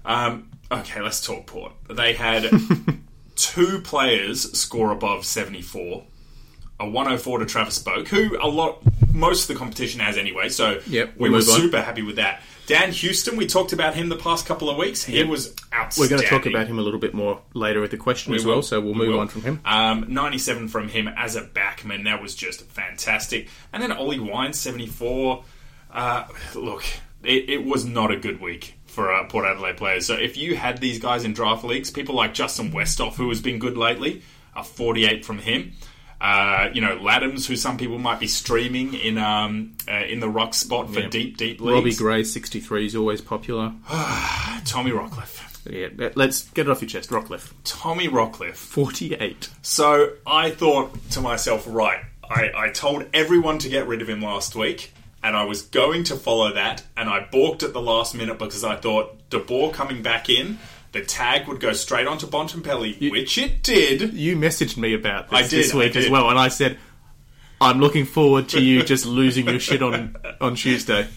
Speaker 1: Um, okay, let's talk Port. They had two players score above seventy four. A 104 to Travis Boak, who a lot, most of the competition has anyway. So
Speaker 2: Yep,
Speaker 1: we were
Speaker 2: move on.
Speaker 1: super happy with that. Dan Houston, we talked about him the past couple of weeks. He
Speaker 2: Yep.
Speaker 1: was outstanding.
Speaker 2: We're going to talk about him a little bit more later with the question as
Speaker 1: will.
Speaker 2: well, so we'll move
Speaker 1: will.
Speaker 2: on from him.
Speaker 1: Um, 97 from him as a backman. That was just fantastic. And then Ollie Wine, 74. Uh, look, it, it was not a good week for uh, Port Adelaide players. So if you had these guys in draft leagues, people like Justin Westhoff, who has been good lately, a 48 from him. Uh, you know, Ladhams, who some people might be streaming in um, uh, in the ruck spot for
Speaker 2: Yeah.
Speaker 1: deep, deep
Speaker 2: Robbie. Gray, sixty-three, is always popular.
Speaker 1: Tommy Rockliff.
Speaker 2: Yeah, let's get it off your chest. Rockliff,
Speaker 1: Tommy Rockliff.
Speaker 2: forty-eight.
Speaker 1: So I thought to myself, right, I, I told everyone to get rid of him last week, and I was going to follow that, and I balked at the last minute because I thought De Boer coming back in, the tag would go straight onto Bontempelli, which it did.
Speaker 2: You messaged me about this
Speaker 1: did,
Speaker 2: this week as well, and I said, "I'm looking forward to you just losing your shit on on Tuesday."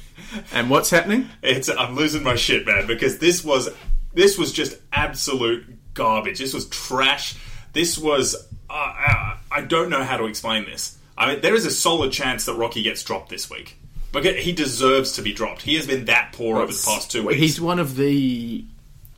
Speaker 2: And what's happening?
Speaker 1: It's I'm losing my shit, man, because this was this was just absolute garbage. This was trash. This was uh, uh, I don't know how to explain this. I mean, there is a solid chance that Rocky gets dropped this week. But he deserves to be dropped. He has been that poor over the past two weeks.
Speaker 2: He's one of the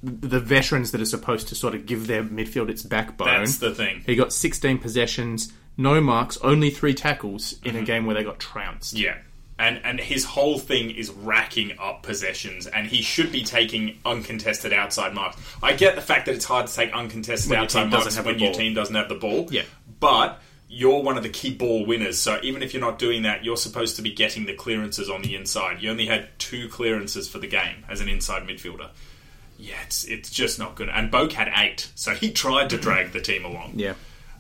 Speaker 2: the veterans that are supposed to sort of give their midfield its backbone.
Speaker 1: That's the thing.
Speaker 2: He got 16 possessions, no marks, only three tackles in
Speaker 1: Mm-hmm.
Speaker 2: a game where they got trounced.
Speaker 1: Yeah. And and his whole thing is racking up possessions, and he should be taking uncontested outside marks. I get the fact that it's hard to take uncontested
Speaker 2: When
Speaker 1: outside marks when your team doesn't have the ball.
Speaker 2: Yeah.
Speaker 1: But you're one of the key ball winners, so even if you're not doing that, you're supposed to be getting the clearances on the inside. You only had two clearances for the game as an inside midfielder. Yeah, it's it's just not good. And Boak had eight, so he tried to drag the team along.
Speaker 2: Yeah.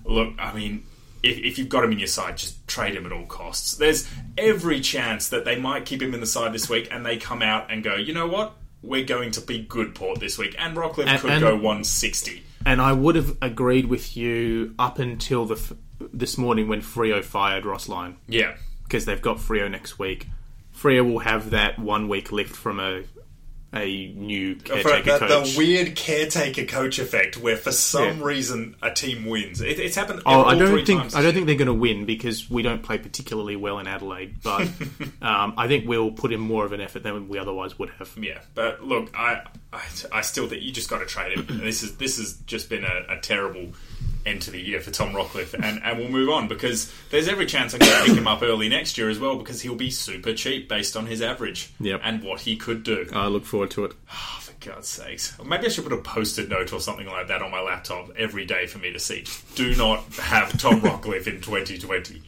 Speaker 1: Look, I mean, if, if you've got him in your side, just trade him at all costs. There's every chance that they might keep him in the side this week and they come out and go, you know what? We're going to be good port this week. And Rockliff
Speaker 2: And-
Speaker 1: could
Speaker 2: and-
Speaker 1: go 160.
Speaker 2: And I would have agreed with you up until the f- this morning when Freo fired Ross Lyon
Speaker 1: Yeah.
Speaker 2: because they've got Freo next week. Freo will have that one week lift from a a new caretaker
Speaker 1: the,
Speaker 2: coach.
Speaker 1: the weird caretaker coach effect where for some
Speaker 2: Yeah.
Speaker 1: reason a team wins. It, it's happened
Speaker 2: Oh, I don't think
Speaker 1: times.
Speaker 2: I don't think they're going to win because we don't play particularly well in Adelaide. But um, I think we'll put in more of an effort than we otherwise would have.
Speaker 1: Yeah, but look, I, I, I still think you just got to trade him. this is this has just been a, a terrible end to the year for Tom Rockliff, and, and we'll move on because there's every chance I'm going to pick him up early next year as well because he'll be super cheap based on his average
Speaker 2: Yep.
Speaker 1: and what he could do.
Speaker 2: I look forward to it.
Speaker 1: Oh, for God's sakes. Maybe I should put a post-it note or something like that on my laptop every day for me to see. Do not have Tom Rockliff in 2020.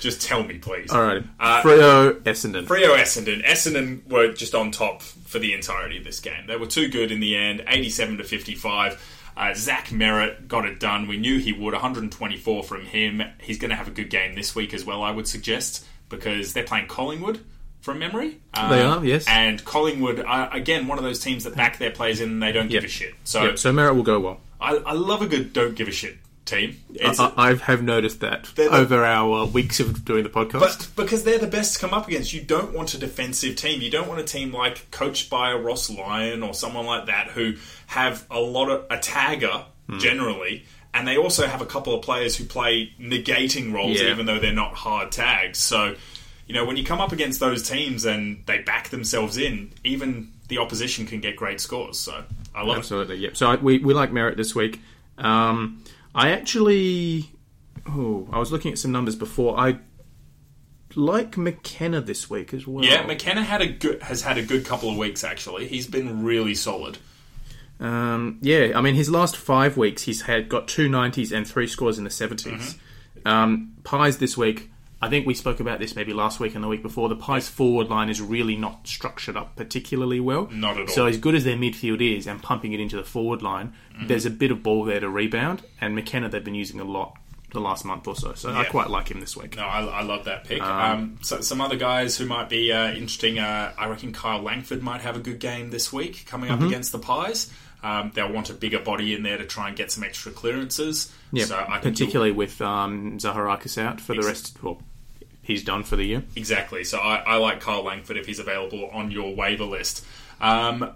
Speaker 1: Just tell me, please.
Speaker 2: All right,
Speaker 1: Uh,
Speaker 2: Freo Essendon.
Speaker 1: Freo Essendon. Essendon were just on top for the entirety of this game. They were too good in the end, 87 to 55. Uh, Zach Merrett got it done. We knew he would. 124 from him. He's going to have a good game this week as well, I would suggest, because they're playing Collingwood from memory. Uh,
Speaker 2: They are, yes.
Speaker 1: And Collingwood are, again, one of those teams that back their players in and they don't give a shit. So,
Speaker 2: Yep, so Merrett will go well.
Speaker 1: I, I love a good don't give a shit team. It's,
Speaker 2: I, I have noticed that
Speaker 1: the-
Speaker 2: over our weeks of doing the podcast.
Speaker 1: But because they're the best to come up against, you don't want a defensive team. You don't want a team like coached by a Ross Lyon or someone like that who have a lot of a tagger
Speaker 2: Hmm.
Speaker 1: generally, and they also have a couple of players who play negating roles,
Speaker 2: Yeah.
Speaker 1: even though they're not hard tags. So, you know, when you come up against those teams and they back themselves in, even the opposition can get great scores. So, I love it.
Speaker 2: Absolutely, yep. So I, we, we like Merrett this week. Um, I actually, oh, I was looking at some numbers before. I like McKenna this week as well.
Speaker 1: Yeah, McKenna had a good has had a good couple of weeks actually. He's been really solid.
Speaker 2: Um, yeah, I mean, his last five weeks, he's had got two 90s and three scores in the 70s.
Speaker 1: Mm-hmm.
Speaker 2: Um, Pies this week, I think we spoke about this maybe last week and the week before. The Pies forward line is really not structured up particularly well.
Speaker 1: Not at all.
Speaker 2: So, as good as their midfield is and pumping it into the forward line,
Speaker 1: Mm-hmm.
Speaker 2: there's a bit of ball there to rebound. And McKenna, they've been using a lot the last month or so. So I quite like him this week.
Speaker 1: No, I, I love that pick. Um, so some other guys who might be uh, interesting. Uh, I reckon Kyle Langford might have a good game this week coming
Speaker 2: Mm-hmm.
Speaker 1: up against the Pies. Um, they'll want a bigger body in there to try and get some extra clearances.
Speaker 2: Yeah,
Speaker 1: so I think you'll-
Speaker 2: particularly with um, Zaharakis out for the rest. Well, he's done for the year.
Speaker 1: Exactly. So I, I like Kyle Langford if he's available on your waiver list. Um,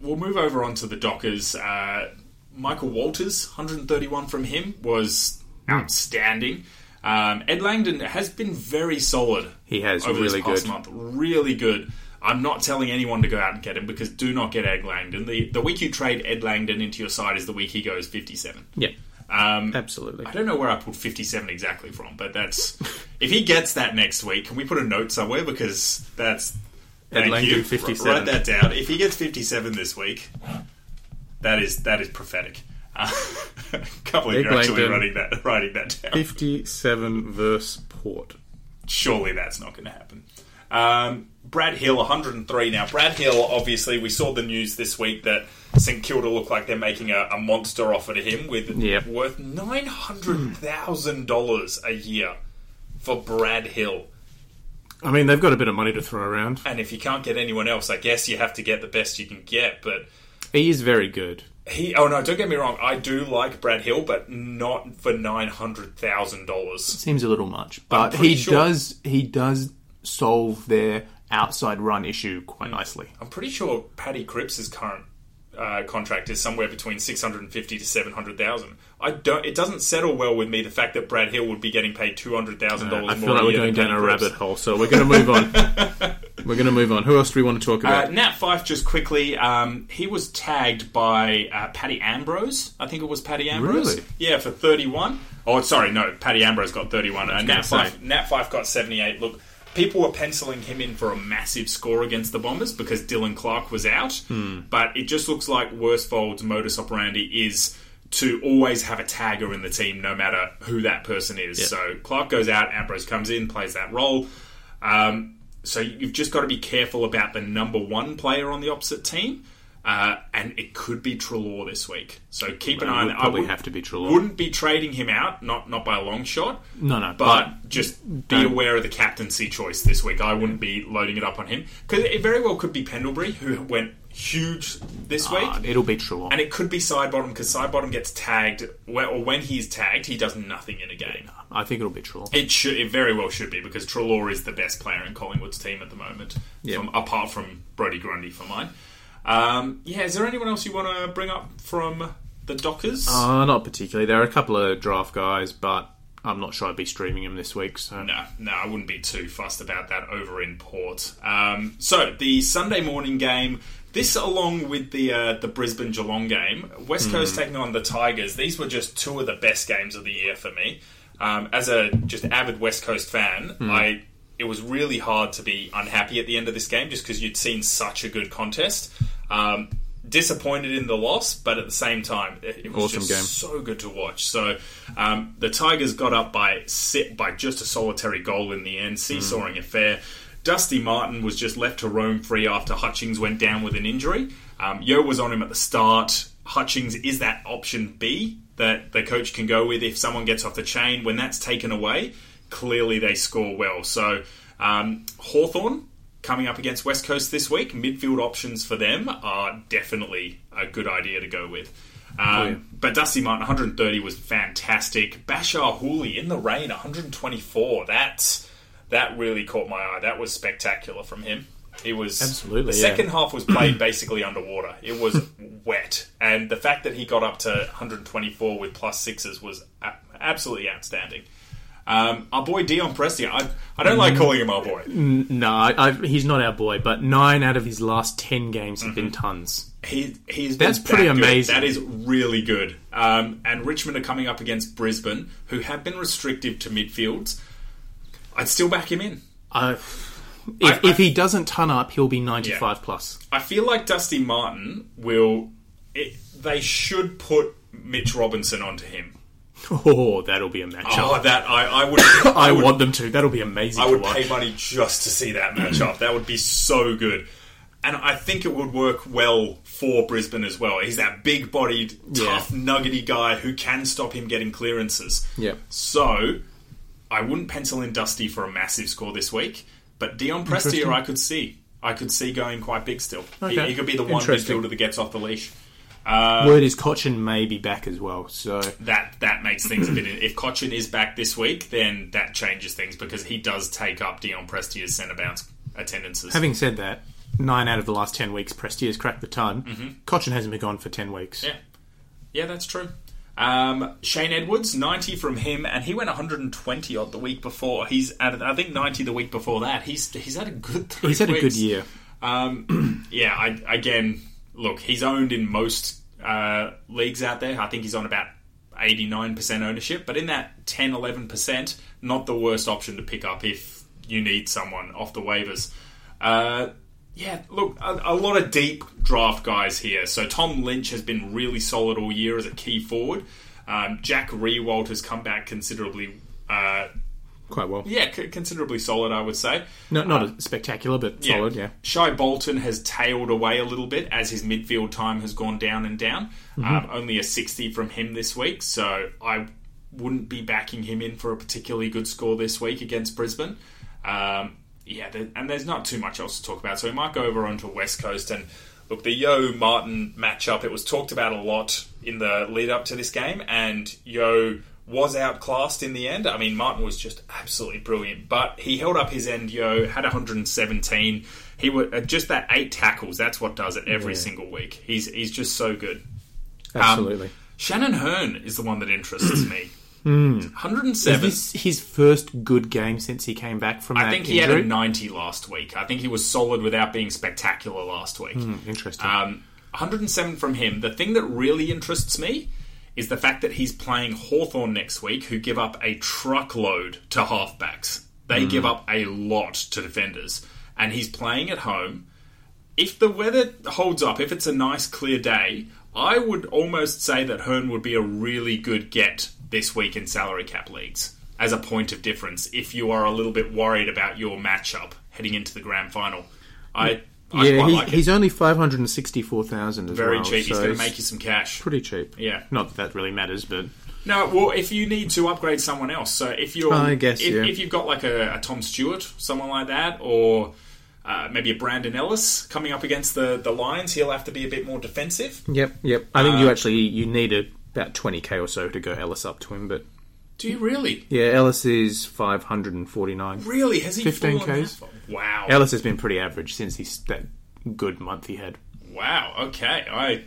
Speaker 1: we'll move over onto the Dockers. Uh, Michael Walters, 131 from him, was outstanding. Um, Ed Langdon has been very solid.
Speaker 2: He has,
Speaker 1: over
Speaker 2: really
Speaker 1: this past
Speaker 2: good.
Speaker 1: month. Really good. I'm not telling anyone to go out and get him because do not get Ed Langdon. The the week you trade Ed Langdon into your side is the week he goes 57.
Speaker 2: Yeah,
Speaker 1: Um,
Speaker 2: absolutely.
Speaker 1: I don't know where I pulled 57 exactly from, but that's if he gets that next week, can we put a note somewhere because that's
Speaker 2: Ed
Speaker 1: thank you.
Speaker 2: 57.
Speaker 1: Write that down. If he gets 57 this week, that is that is prophetic. Uh, can't believe
Speaker 2: Ed
Speaker 1: you're actually writing that writing that down.
Speaker 2: Fifty-seven verse Port.
Speaker 1: Surely that's not going to happen. Um, Brad Hill, 103 now. Brad Hill, obviously, we saw the news this week that St Kilda look like they're making a, a monster offer to him with
Speaker 2: Yep.
Speaker 1: worth nine hundred thousand dollars a year for Brad Hill.
Speaker 2: I mean, they've got a bit of money to throw around.
Speaker 1: And if you can't get anyone else, I guess you have to get the best you can get. But
Speaker 2: He is very good.
Speaker 1: he, oh no, don't get me wrong, I do like Brad Hill, but not for nine hundred thousand dollars.
Speaker 2: Seems a little much, but he
Speaker 1: sure-
Speaker 2: does. He does solve their outside run issue quite nicely.
Speaker 1: I'm pretty sure Paddy Cripps' current uh, contract is somewhere between six hundred and fifty to seven hundred thousand. I don't. It doesn't settle well with me the fact that Brad Hill would be getting paid two hundred thousand dollars
Speaker 2: I
Speaker 1: more.
Speaker 2: feel like we're going down a rabbit hole, so we're going to move on. we're going to move on. Who else do we want to talk about?
Speaker 1: Uh, Nat Fyfe, just quickly, um, he was tagged by uh, Paddy Ambrose. I think it was Paddy Ambrose.
Speaker 2: Really?
Speaker 1: Yeah, for 31. Oh, sorry, no, Paddy Ambrose got 31. Uh, Nat. Fyfe, Nat Fyfe got 78. Look, people were penciling him in for a massive score against the Bombers because Dylan Clarke was out.
Speaker 2: Hmm.
Speaker 1: But it just looks like Worsfold's modus operandi is to always have a tagger in the team no matter who that person is.
Speaker 2: Yeah.
Speaker 1: So Clarke goes out, Ambrose comes in, plays that role. Um, so you've just got to be careful about the number one player on the opposite team. Uh, and it could be Treloar this week. So keep an eye on that.
Speaker 2: probably
Speaker 1: I wouldn't-
Speaker 2: have to be Treloar.
Speaker 1: Wouldn't be trading him out, not not by a long shot.
Speaker 2: No, no,
Speaker 1: But,
Speaker 2: but
Speaker 1: just be
Speaker 2: don't-
Speaker 1: aware of the captaincy choice this week. I wouldn't be loading it up on him because it very well could be Pendlebury who went huge this week.
Speaker 2: uh, it'll be Treloar.
Speaker 1: and it could be Sidebottom because Sidebottom gets tagged, wh- or when he's tagged, he does nothing in a game.
Speaker 2: I think it'll be Treloar.
Speaker 1: It should, it very well should be because Treloar is the best player in Collingwood's team at the moment,
Speaker 2: Yeah.
Speaker 1: from, apart from Brodie Grundy for mine. Um, yeah, is there anyone else you want to bring up from the Dockers?
Speaker 2: Uh, not particularly. There are a couple of draft guys, but I'm not sure I'd be streaming them this week. So
Speaker 1: No, no, I wouldn't be too fussed about that over in Port. Um, so the Sunday morning game, this along with the uh, the Brisbane Geelong game, West Coast taking on the Tigers. These were just two of the best games of the year for me. Um, as a just avid West Coast fan, I it was really hard to be unhappy at the end of this game just because you'd seen such a good contest. Um, disappointed in the loss, but at the same time, it, was
Speaker 2: Awesome
Speaker 1: just
Speaker 2: game.
Speaker 1: so good to watch. So um, the Tigers got up by sit by just a solitary goal in the end, seesawing affair. Dusty Martin was just left to roam free after Hutchings went down with an injury. Um, Yeo was on him at the start. Hutchings is that option B that the coach can go with if someone gets off the chain. When that's taken away, clearly they score well. So um, Hawthorn coming up against West Coast this week. Midfield options for them are definitely a good idea to go with. Um,
Speaker 2: Oh, yeah.
Speaker 1: But Dusty Martin, 130 was fantastic. Bachar Houli in the rain, 124. That's that really caught my eye. That was spectacular from him. He was
Speaker 2: Absolutely,
Speaker 1: The
Speaker 2: yeah.
Speaker 1: second half was played basically underwater. It was wet, and the fact that he got up to 124 with plus sixes was a- absolutely outstanding. Um, our boy Dion Prestia, I, I don't like calling him our boy.
Speaker 2: no, I, he's not our boy. But nine out of his last ten games have
Speaker 1: Mm-hmm.
Speaker 2: been tons.
Speaker 1: He, he's
Speaker 2: That's
Speaker 1: been
Speaker 2: pretty
Speaker 1: good.
Speaker 2: amazing.
Speaker 1: That is really good. Um, and Richmond are coming up against Brisbane, who have been restrictive to midfields. I'd still back him in.
Speaker 2: I, if,
Speaker 1: I-
Speaker 2: if he doesn't ton up, he'll be ninety-five plus.
Speaker 1: I feel like Dusty Martin will. It, they should put Mitch Robinson onto him.
Speaker 2: Oh, that'll be a matchup.
Speaker 1: Oh, that I, I would.
Speaker 2: I,
Speaker 1: would,
Speaker 2: want them to. That'll be amazing
Speaker 1: I would
Speaker 2: watch.
Speaker 1: pay money just to see that matchup. that would be so good. and I think it would work well for Brisbane as well. He's that big bodied,
Speaker 2: Yeah.
Speaker 1: tough, nuggety guy who can stop him getting clearances.
Speaker 2: Yeah.
Speaker 1: So, I wouldn't pencil in Dusty for a massive score this week, but Dion Prestia I could see. I could see going quite big still. He,
Speaker 2: Okay.
Speaker 1: he could be the one midfielder that gets off the leash. Uh,
Speaker 2: Word is Cotchin may be back as well. So
Speaker 1: that that makes things a bit. If Cotchin is back this week, then that changes things because he does take up Dion Prestia's centre bounce attendances.
Speaker 2: having said that, nine out of the last ten weeks, Prestia's cracked the ton. Cotchin hasn't been gone for ten weeks.
Speaker 1: Mm-hmm. yeah, yeah, that's true. Um, Shane Edwards, ninety from him, and he went 120 odd the week before. He's at I think 90 the week before that. He's he's had a good. Three
Speaker 2: He's had a good year.
Speaker 1: Um, yeah, I, again, look, he's owned in most uh, leagues out there. I think he's on about 89% ownership, but in that 10 11%, not the worst option to pick up if you need someone off the waivers. Uh, yeah, look, a, a lot of deep draft guys here. So Tom Lynch has been really solid all year as a key forward. Um, Jack Riewoldt has come back considerably. Uh,
Speaker 2: Quite well.
Speaker 1: yeah, c- considerably solid, I would say.
Speaker 2: No, not as spectacular, but solid. Yeah.
Speaker 1: Shai Bolton has tailed away a little bit as his midfield time has gone down and down.
Speaker 2: Mm-hmm.
Speaker 1: Um, only a 60 from him this week, so I wouldn't be backing him in for a particularly good score this week against Brisbane. Um, yeah, there, and there's not too much else to talk about, so we might go over onto West Coast and look the Yeo Martin matchup. It was talked about a lot in the lead up to this game, and Yeo was outclassed in the end. I mean, Martin was just absolutely brilliant, but he held up his end. Yeo had 117. He was uh, just that eight tackles. That's what does it every
Speaker 2: Yeah.
Speaker 1: single week. He's he's just so good. Um,
Speaker 2: Absolutely.
Speaker 1: Shannon Hurn is the one that interests me.
Speaker 2: Is
Speaker 1: 107.
Speaker 2: this his first good game since he came back from that
Speaker 1: I think he
Speaker 2: injury?
Speaker 1: had a 90 last week. I think he was solid without being spectacular last week.
Speaker 2: Hmm, Interesting.
Speaker 1: Um, 107 from him. The thing that really interests me is the fact that he's playing Hawthorn next week, who give up a truckload to halfbacks. They give hmm. up a lot to defenders. And he's playing at home. If the weather holds up, if it's a nice clear day, I would almost say that Hurn would be a really good get this week in salary cap leagues as a point of difference if you are a little bit worried about your matchup heading into the grand final. I, hmm. I
Speaker 2: yeah, he,
Speaker 1: like
Speaker 2: he's only five hundred and sixty-four thousand as well.
Speaker 1: Very
Speaker 2: well.
Speaker 1: cheap. He's
Speaker 2: so
Speaker 1: going to make you some cash.
Speaker 2: pretty cheap.
Speaker 1: Yeah.
Speaker 2: Not that that really matters, but
Speaker 1: No, well, if you need to upgrade someone else, so if you're,
Speaker 2: I guess,
Speaker 1: if,
Speaker 2: yeah.
Speaker 1: if you've got like a, a Tom Stewart, someone like that, or uh, maybe a Brandon Ellis coming up against the the Lions, he'll have to be a bit more defensive.
Speaker 2: yep, yep. I think you
Speaker 1: Uh,
Speaker 2: actually you need a, about twenty k or so to go Ellis up to him, but
Speaker 1: Do you really?
Speaker 2: yeah, Ellis is five hundred and forty-nine.
Speaker 1: Really? Has he
Speaker 2: 15
Speaker 1: fallen
Speaker 2: Ks?
Speaker 1: Wow.
Speaker 2: Ellis has been pretty average since he's that good month he had.
Speaker 1: Wow. Okay. I.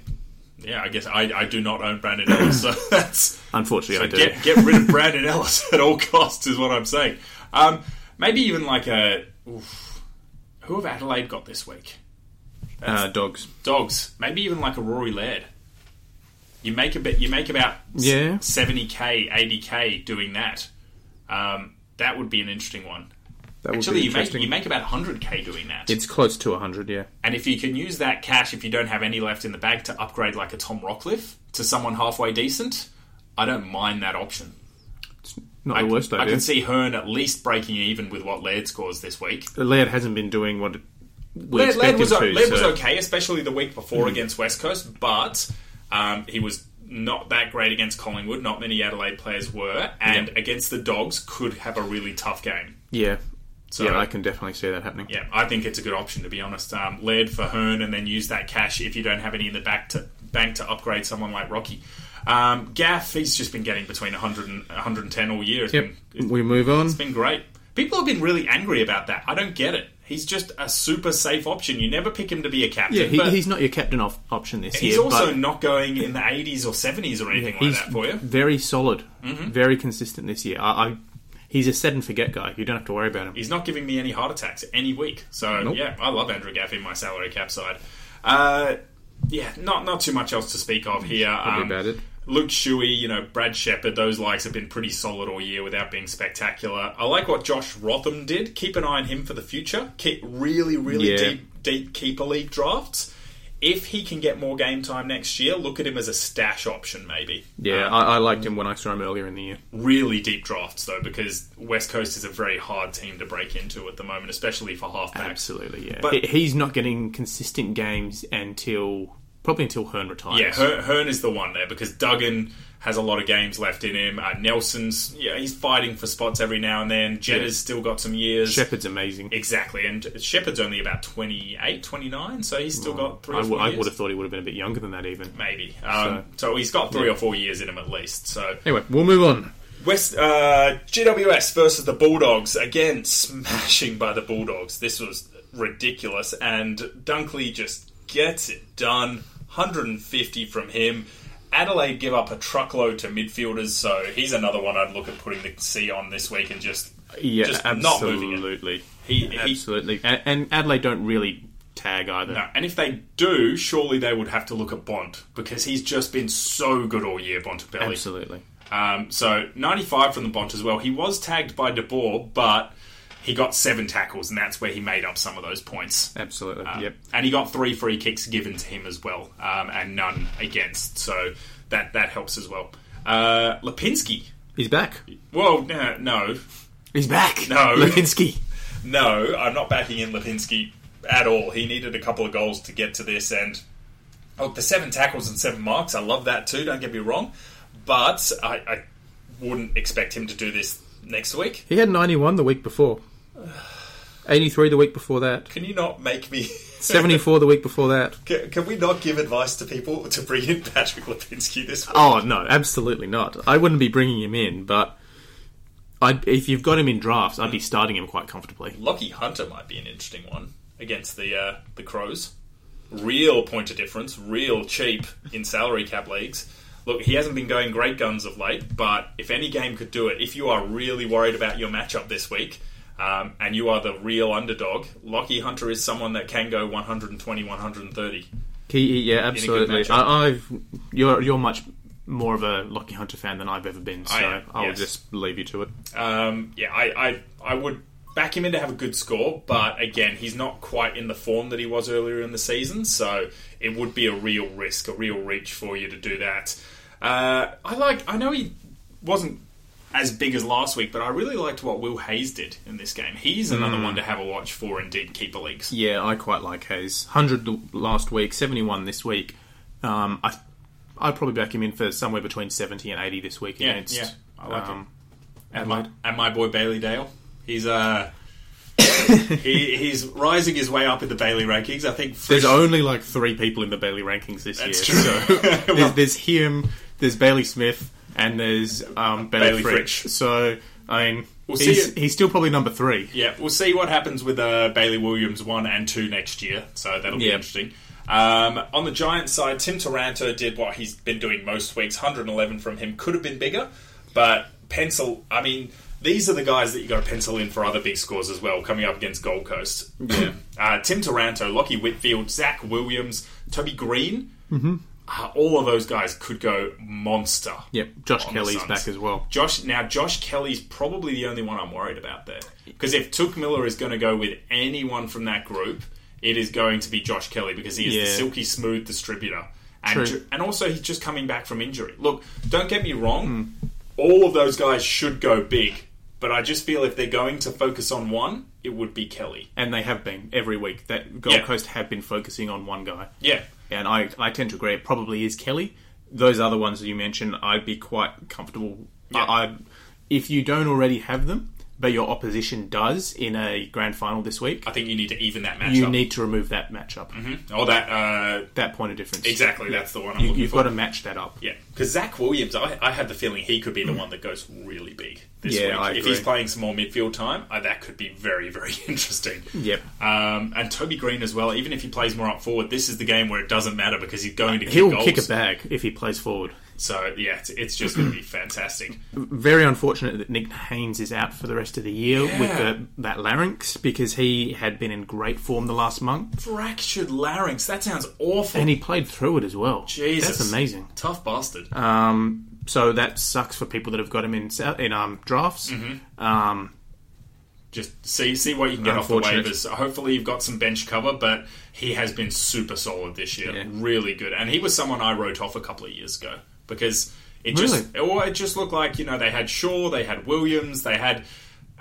Speaker 1: Yeah, I guess I, I do not own Brandon Ellis, so that's
Speaker 2: Unfortunately,
Speaker 1: so
Speaker 2: I do.
Speaker 1: get get rid of Brandon Ellis at all costs is what I'm saying. Um, maybe even like a oof, who have Adelaide got this week?
Speaker 2: uh, dogs.
Speaker 1: dogs, maybe even like a Rory Laird. You make a bit. You make about
Speaker 2: Yeah.
Speaker 1: seventy k, eighty k doing that. Um, that would be an interesting one.
Speaker 2: That would
Speaker 1: Actually, you make you make about hundred k doing that.
Speaker 2: it's close to hundred. Yeah.
Speaker 1: and if you can use that cash, if you don't have any left in the bag, to upgrade like a Tom Rockliff to someone halfway decent, I don't mind that option.
Speaker 2: Not
Speaker 1: I,
Speaker 2: the worst idea.
Speaker 1: I can see Hurn at least breaking even with what Laird scores this week.
Speaker 2: Laird hasn't been doing what we
Speaker 1: Laird, Laird was,
Speaker 2: to.
Speaker 1: Laird was okay, especially the week before against West Coast, but um, he was not that great against Collingwood. Not many Adelaide players were, and against the Dogs could have a really tough game.
Speaker 2: Yeah.
Speaker 1: So
Speaker 2: yeah, I can definitely see that happening.
Speaker 1: yeah, I think it's a good option to be honest. Um, Laird for Hurn, and then use that cash if you don't have any in the back to bank to upgrade someone like Rocky. Um, Gaff, he's just been getting between 100 and 110 all year. It's
Speaker 2: Yep.
Speaker 1: been,
Speaker 2: We move on.
Speaker 1: It's been great. People have been really angry about that. I don't get it. He's just a super safe option. You never pick him to be a captain.
Speaker 2: Yeah, he,
Speaker 1: but
Speaker 2: he's not your captain off option this
Speaker 1: he's
Speaker 2: year.
Speaker 1: He's
Speaker 2: also
Speaker 1: not going in the 80s or 70s or anything like that for you. Mm-hmm.
Speaker 2: very solid, very consistent this year. I, I he's a set and forget guy. You don't have to worry about him.
Speaker 1: He's not giving me any heart attacks any week. So
Speaker 2: Nope.
Speaker 1: yeah, I love Andrew Gaff in my salary cap side. Uh, yeah, not not too much else to speak of here.
Speaker 2: Probably
Speaker 1: Um,
Speaker 2: about it.
Speaker 1: Luke Shuey, you know, Brad Sheppard, those likes have been pretty solid all year without being spectacular. I like what Josh Rotham did. Keep an eye on him for the future. Keep really, really
Speaker 2: Yeah.
Speaker 1: deep, deep keeper league drafts. if he can get more game time next year, look at him as a stash option, maybe.
Speaker 2: Yeah,
Speaker 1: Um,
Speaker 2: I, I liked him when I saw him earlier in the year.
Speaker 1: really deep drafts though, because West Coast is a very hard team to break into at the moment, especially for halfbacks.
Speaker 2: Absolutely, yeah.
Speaker 1: But-
Speaker 2: he's not getting consistent games until probably until Hurn retires.
Speaker 1: Yeah, Hurn, Hurn is the one there because Duggan has a lot of games left in him. Uh, Nelson's, yeah, he's fighting for spots every now and then. Jetta's still got some years.
Speaker 2: Sheppard's amazing.
Speaker 1: Exactly, and Sheppard's only about 28, 29, so he's still got three
Speaker 2: I,
Speaker 1: or
Speaker 2: w-
Speaker 1: four
Speaker 2: I
Speaker 1: years.
Speaker 2: would have thought he would have been a bit younger than that, even.
Speaker 1: Maybe. Um, so, he's got three or four years in him at least. So
Speaker 2: Anyway, we'll move on.
Speaker 1: West uh, GWS versus the Bulldogs again, smashing by the Bulldogs. This was ridiculous, and Dunkley just gets it done. 150 from him. Adelaide give up a truckload to midfielders, so he's another one I'd look at putting the C on this week and just
Speaker 2: Yeah,
Speaker 1: just not moving it.
Speaker 2: absolutely.
Speaker 1: He, he
Speaker 2: Absolutely. And, and Adelaide don't really tag either.
Speaker 1: No, and if they do, surely they would have to look at Bond because he's just been so good all year, Bontempelli.
Speaker 2: Absolutely.
Speaker 1: Um, so 95 from the Bont as well. He was tagged by De Boer, but he got seven tackles, and that's where he made up some of those points.
Speaker 2: Absolutely.
Speaker 1: Um,
Speaker 2: yep.
Speaker 1: And he got three free kicks given to him as well, um, and none against. So that that helps as well. Uh, Lipinski.
Speaker 2: He's back.
Speaker 1: Well, no, no,
Speaker 2: He's back.
Speaker 1: No.
Speaker 2: Lipinski.
Speaker 1: no, I'm not backing in Lipinski at all. He needed a couple of goals to get to this, and oh, the seven tackles and seven marks. I love that too. Don't get me wrong, but I, I wouldn't expect him to do this next week.
Speaker 2: He had 91 the week before. 83 the week before that.
Speaker 1: Can you not make me
Speaker 2: 74 the week before that.
Speaker 1: Can, can we not give advice to people to bring in Patrick Lipinski this week?
Speaker 2: Oh, no, absolutely not. I wouldn't be bringing him in, but I'd, if you've got him in drafts, I'd be starting him quite comfortably.
Speaker 1: Lachie Hunter might be an interesting one against the uh, the Crows. Real point of difference, real cheap in salary cap leagues. Look, he hasn't been going great guns of late, but if any game could do it, if you are really worried about your matchup this week, um, and you are the real underdog, Lachie Hunter is someone that can go 120, 130.
Speaker 2: He, yeah, absolutely. I, I've you're you're much more of a Lachie Hunter fan than I've ever been, so
Speaker 1: I,
Speaker 2: I'll
Speaker 1: yes.
Speaker 2: just leave you to it.
Speaker 1: Um, yeah, I, I I would back him in to have a good score, but again, he's not quite in the form that he was earlier in the season, so it would be a real risk, a real reach for you to do that. Uh, I like. I know he wasn't as big as last week, but I really liked what Will Hayes did in this game. He's another one to have a watch for in deep keeper leagues.
Speaker 2: Yeah, I quite like Hayes. Hundred last week, seventy-one this week. Um, I I'd probably back him in for somewhere between seventy and eighty this week
Speaker 1: Yeah,
Speaker 2: against.
Speaker 1: yeah, I like
Speaker 2: um,
Speaker 1: And my, and my boy Bailey Dale, he's uh. he, he's rising his way up in the Bailey rankings. I think
Speaker 2: There's only like three people in the Bailey rankings this
Speaker 1: That's
Speaker 2: year.
Speaker 1: true.
Speaker 2: So there's, there's him, there's Bailey Smith, and there's um, Bailey,
Speaker 1: Bayley
Speaker 2: Fritsch.
Speaker 1: Fritsch.
Speaker 2: So I mean,
Speaker 1: We'll
Speaker 2: he's,
Speaker 1: see
Speaker 2: he's still probably number three.
Speaker 1: Yeah, we'll see what happens with uh, Bailey Williams one and two next year. So that'll be
Speaker 2: Yeah.
Speaker 1: interesting. Um, on the Giants side, Tim Taranto did what he's been doing most weeks. 111 from him could have been bigger, but pencil. I mean, these are the guys that you got to pencil in for other big scores as well. Coming up against Gold Coast,
Speaker 2: Yeah.
Speaker 1: uh, Tim Taranto, Lachie Whitfield, Zac Williams, Toby Green. Mm-hmm. Uh, all of those guys could go monster.
Speaker 2: Yep, Josh Kelly's back as well.
Speaker 1: Josh now Josh Kelly's probably the only one I'm worried about there because if Touk Miller is going to go with anyone from that group, it is going to be Josh Kelly because he is the silky smooth distributor, and ju- and also he's just coming back from injury. Look, don't get me wrong,
Speaker 2: Hmm.
Speaker 1: all of those guys should go big, but I just feel if they're going to focus on one, it would be Kelly.
Speaker 2: And they have been every week. That Gold
Speaker 1: Yeah.
Speaker 2: Coast have been focusing on one guy.
Speaker 1: Yeah,
Speaker 2: And I, I tend to agree. It probably is Kelly. Those other ones that you mentioned, I'd be quite comfortable.
Speaker 1: Yeah.
Speaker 2: I, I, if you don't already have them, but your opposition does in a grand final this week,
Speaker 1: I think you need to even that matchup.
Speaker 2: you need to remove that matchup.
Speaker 1: oh that uh,
Speaker 2: That point of difference.
Speaker 1: exactly. That's the one I'm
Speaker 2: You,
Speaker 1: looking
Speaker 2: you've
Speaker 1: for.
Speaker 2: got to match that up.
Speaker 1: Yeah, because Zac Williams, I, I had the feeling he could be the one that goes really big this
Speaker 2: Yeah,
Speaker 1: week.
Speaker 2: I
Speaker 1: if
Speaker 2: agree.
Speaker 1: he's playing some more midfield time, uh, that could be very, very interesting.
Speaker 2: Yep.
Speaker 1: Um, and Toby Green as well. Even if he plays more up forward, this is the game where it doesn't matter because he's going to kick
Speaker 2: He'll
Speaker 1: goals.
Speaker 2: kick a bag if he plays forward.
Speaker 1: So yeah, it's, it's just going to be fantastic.
Speaker 2: Very unfortunate that Nick Haynes is out for the rest of the year with the, that larynx because he had been in great form the last month
Speaker 1: Fractured larynx. That sounds awful.
Speaker 2: and he played through it as well.
Speaker 1: Jesus,
Speaker 2: That's amazing.
Speaker 1: Tough bastard.
Speaker 2: Um, so that sucks for people that have got him in in um, drafts.
Speaker 1: Mm-hmm.
Speaker 2: Um,
Speaker 1: just see see what you can get off the waivers. Hopefully, you've got some bench cover, but he has been super solid this year,
Speaker 2: Yeah.
Speaker 1: really good. And he was someone I wrote off a couple of years ago because it just or it just looked like you know they had Shaw, they had Williams, they had.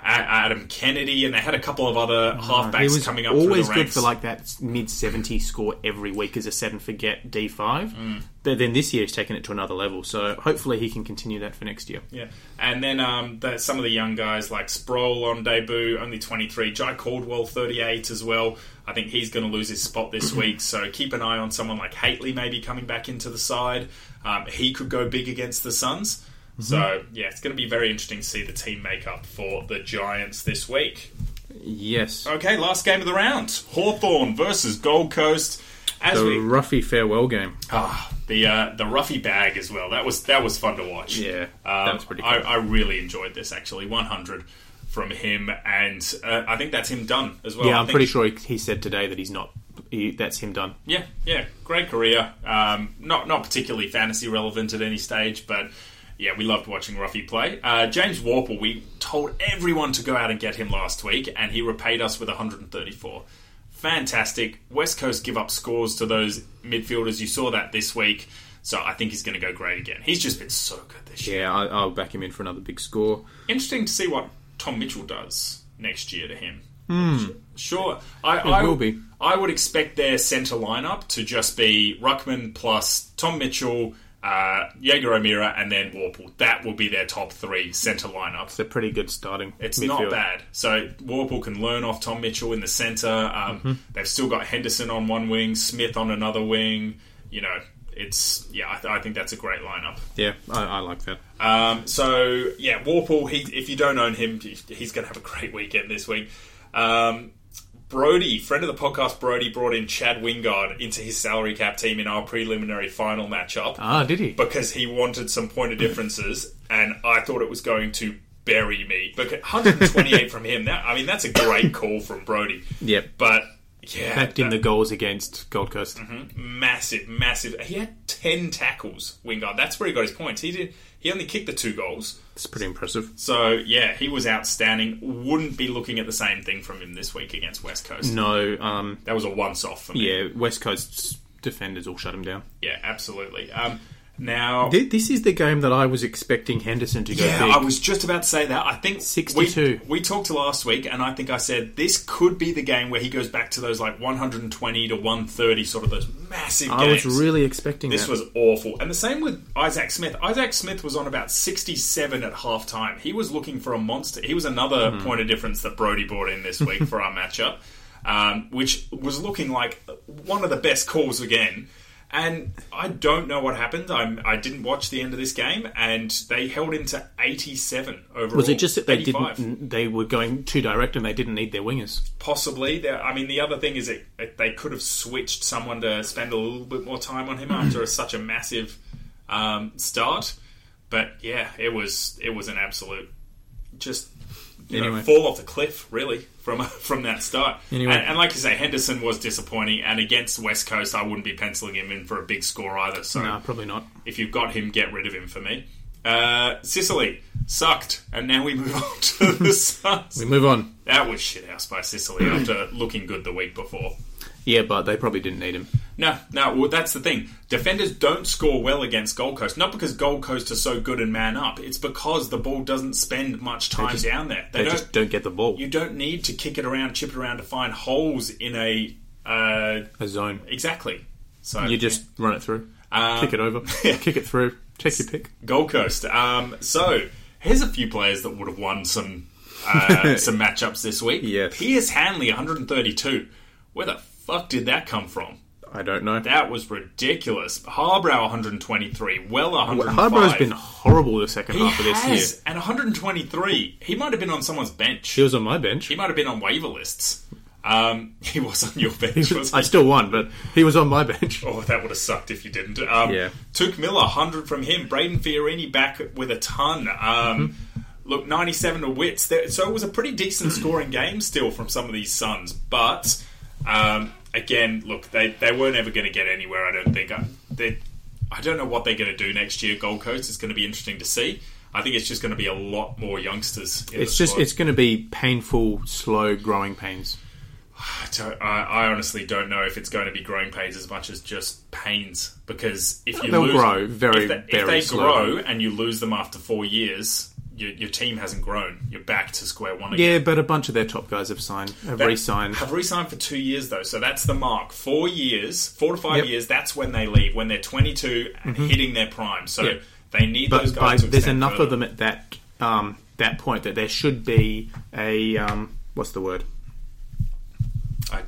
Speaker 1: Adam Kennedy, and they had a couple of other halfbacks
Speaker 2: Ah, was
Speaker 1: coming up.
Speaker 2: always good for like that mid 70 score every week as a set and forget D5.
Speaker 1: Mm.
Speaker 2: But then this year he's taken it to another level. So hopefully he can continue that for next year.
Speaker 1: Yeah, and then um, the, some of the young guys like Sproule on debut, only 23. Jye Caldwell, 38 as well. I think he's going to lose his spot this week, so keep an eye on someone like Haitley maybe coming back into the side. Um, he could go big against the Suns. So, yeah, it's going to be very interesting to see the team makeup for the Giants this week.
Speaker 2: Yes.
Speaker 1: Okay, last game of the round Hawthorn versus Gold Coast. As
Speaker 2: The
Speaker 1: we
Speaker 2: Roughy farewell game.
Speaker 1: Ah, the uh, the Roughy bag as well. That was that was fun to watch.
Speaker 2: Yeah,
Speaker 1: um,
Speaker 2: that was pretty
Speaker 1: I,
Speaker 2: cool.
Speaker 1: I really enjoyed this actually. 100 from him, and uh, I think that's him done as well.
Speaker 2: yeah,
Speaker 1: I
Speaker 2: I'm pretty sure he, he said today that he's not. He, that's him done.
Speaker 1: Yeah, yeah, great career. Um, not not particularly fantasy relevant at any stage, but yeah, we loved watching Roughy play. Uh, James Worpel, we told everyone to go out and get him last week, and he repaid us with 134. Fantastic. West Coast give up scores to those midfielders. You saw that this week, so I think he's going to go great again. He's just been so good this year.
Speaker 2: Yeah, I, I'll back him in for another big score.
Speaker 1: Interesting to see what Tom Mitchell does next year to him. Sure, I,
Speaker 2: It
Speaker 1: I
Speaker 2: will be.
Speaker 1: I would expect their centre lineup to just be Ruckman plus Tom Mitchell, uh, Jaeger O'Meara, and then Worpel. That will be their top three centre lineup.
Speaker 2: It's a pretty good starting.
Speaker 1: It's
Speaker 2: midfield.
Speaker 1: not bad. So Worpel can learn off Tom Mitchell in the centre. Um,
Speaker 2: Mm-hmm.
Speaker 1: They've still got Henderson on one wing, Smith on another wing. You know, it's yeah. I, th- I think that's a great lineup.
Speaker 2: Yeah, I, I like that.
Speaker 1: Um, so yeah, Worpel. He, if you don't own him, he's going to have a great weekend this week. Um, Brody, friend of the podcast, Brody brought in Chad Wingard into his salary cap team in our preliminary final matchup
Speaker 2: Ah, did he?
Speaker 1: because he wanted some point of differences, and I thought it was going to bury me. But 128 from him, that I mean, that's a great call from Brody.
Speaker 2: Yep.
Speaker 1: But yeah,
Speaker 2: Backed in the goals against Gold Coast.
Speaker 1: massive, massive. He had ten tackles. Wingard. That's where he got his points. He did. He only kicked the two goals.
Speaker 2: It's pretty impressive.
Speaker 1: So yeah, he was outstanding. Wouldn't be looking at the same thing from him this week against West Coast.
Speaker 2: No, um,
Speaker 1: That was a once off for me.
Speaker 2: yeah, West Coast's defenders all shut him down.
Speaker 1: Yeah, absolutely. Um, now,
Speaker 2: Th- This is the game that I was expecting Henderson to go
Speaker 1: yeah,
Speaker 2: big.
Speaker 1: I was just about to say that. I think
Speaker 2: 62.
Speaker 1: We, we talked last week, and I think I said this could be the game where he goes back to those like 120 to 130, sort of those massive
Speaker 2: I
Speaker 1: games.
Speaker 2: was really expecting
Speaker 1: This
Speaker 2: that.
Speaker 1: was awful. And the same with Isaac Smith. Isaac Smith was on about 67 at half time. He was looking for a monster. He was another
Speaker 2: Hmm.
Speaker 1: point of difference that Brody brought in this week for our matchup, um, which was looking like one of the best calls again. And I don't know what happened. I'm, I didn't watch the end of this game, and they held him to 87 overall.
Speaker 2: Was it just that they
Speaker 1: 85.
Speaker 2: didn't? They were going too direct and they didn't need their wingers.
Speaker 1: Possibly. I mean, the other thing is they could have switched someone to spend a little bit more time on him after a, such a massive um, start. But yeah, it was it was an absolute just you know, fall off the cliff really from from that start.
Speaker 2: Anyway.
Speaker 1: And, and like you say, Henderson was disappointing, and against West Coast, I wouldn't be penciling him in for a big score either. So
Speaker 2: No, probably not.
Speaker 1: if you've got him, get rid of him for me. Uh, Sicily sucked, and now we move on to the Suns.
Speaker 2: We move on.
Speaker 1: That was shithouse by Sicily after looking good the week before.
Speaker 2: Yeah, but they probably didn't need him.
Speaker 1: No, no, well, that's the thing. Defenders don't score well against Gold Coast. Not because Gold Coast are so good and man up. It's because the ball doesn't spend much time
Speaker 2: just-
Speaker 1: down there. They,
Speaker 2: They
Speaker 1: don't.
Speaker 2: just don't get the ball.
Speaker 1: you don't need to kick it around, chip it around to find holes in a. Uh,
Speaker 2: A zone.
Speaker 1: exactly. So
Speaker 2: You just run it through,
Speaker 1: Um,
Speaker 2: kick it over, kick it through. Take your pick.
Speaker 1: Gold Coast. Um, so here's a few players that would have won some uh, some matchups this week.
Speaker 2: Yes.
Speaker 1: Pearce Hanley, 132. Where the fuck did that come from?
Speaker 2: I don't know.
Speaker 1: That was ridiculous. Harbrow 123, well 105.
Speaker 2: Harbrow's been horrible the second
Speaker 1: he
Speaker 2: half of this
Speaker 1: has,
Speaker 2: year.
Speaker 1: and 123. He might have been on someone's bench.
Speaker 2: He was on my bench.
Speaker 1: He might have been on waiver lists. Um, he was on your bench.
Speaker 2: I still won, but he was on my bench.
Speaker 1: Oh, that would have sucked if you didn't. Um,
Speaker 2: Yeah.
Speaker 1: Touk Miller, 100 from him. Brayden Fiorini back with a ton. Um,
Speaker 2: Mm-hmm.
Speaker 1: Look, 97 to Witts. So it was a pretty decent scoring game still from some of these Suns. But, um, again, look, they, they weren't ever going to get anywhere, I don't think. I, they, I don't know what they're going to do next year, Gold Coast. It's going to be interesting to see. I think it's just going to be a lot more youngsters.
Speaker 2: It's just it's going to be painful, slow growing pains.
Speaker 1: I, don't- I, honestly don't know if it's going to be growing pains as much as just pains because if you
Speaker 2: They'll
Speaker 1: lose,
Speaker 2: grow very,
Speaker 1: if they,
Speaker 2: very
Speaker 1: if they
Speaker 2: slowly.
Speaker 1: grow and you lose them after four years, your, your team hasn't grown. You're back to square one again.
Speaker 2: Yeah, but a bunch of their top guys have signed, have
Speaker 1: That-
Speaker 2: re-signed.
Speaker 1: Have re-signed for two years though, so that's the mark. Four years, four to five
Speaker 2: Yep.
Speaker 1: years. That's when they leave. When they're 22 and hitting their prime. So
Speaker 2: Yep.
Speaker 1: they need those
Speaker 2: But
Speaker 1: guys.
Speaker 2: by, there's enough
Speaker 1: further.
Speaker 2: of them at that um, that point that there should be a um, what's the word?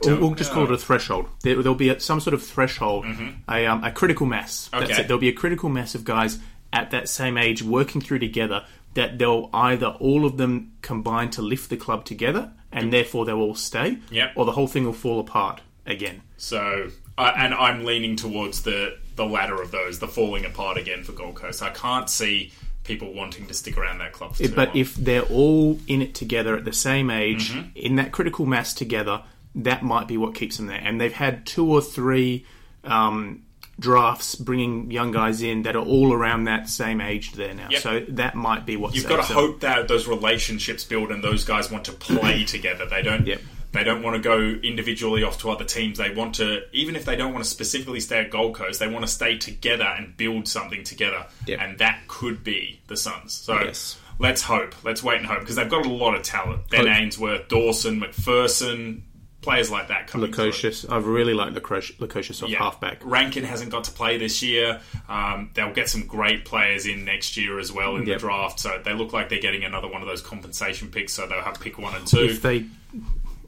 Speaker 2: We'll, we'll just
Speaker 1: know.
Speaker 2: call it a threshold. There, there'll be a, some sort of threshold, a, um, a critical mass. That's
Speaker 1: Okay.
Speaker 2: it. There'll be a critical mass of guys at that same age working through together that they'll either all of them combine to lift the club together and therefore they'll all stay,
Speaker 1: Yep.
Speaker 2: or the whole thing will fall apart again.
Speaker 1: So, uh, and I'm leaning towards the the latter of those, the falling apart again for Gold Coast. I can't see people wanting to stick around that club
Speaker 2: But
Speaker 1: long.
Speaker 2: if they're all in it together at the same age,
Speaker 1: Mm-hmm.
Speaker 2: in that critical mass together, that might be what keeps them there. And they've had two or three um, drafts bringing young guys in that are all around that same age there now.
Speaker 1: Yep.
Speaker 2: So that might be what
Speaker 1: You've got to
Speaker 2: them.
Speaker 1: hope that those relationships build and those guys want to play together. They don't.
Speaker 2: Yep.
Speaker 1: They don't want to go individually off to other teams. They want to, even if they don't want to specifically stay at Gold Coast, they want to stay together and build something together.
Speaker 2: Yep.
Speaker 1: And that could be the Suns. So
Speaker 2: Yes.
Speaker 1: let's hope. Let's wait and hope because they've got a lot of talent. Ben
Speaker 2: Hope.
Speaker 1: Ainsworth, Dawson, McPherson, players like that coming.
Speaker 2: Lukosius. I've really liked Lukosius, off
Speaker 1: Yeah.
Speaker 2: halfback.
Speaker 1: Rankine hasn't got to play this year. Um, they'll get some great players in next year as well in
Speaker 2: Yep.
Speaker 1: the draft. So they look like they're getting another one of those compensation picks. So they'll have pick one and two.
Speaker 2: If they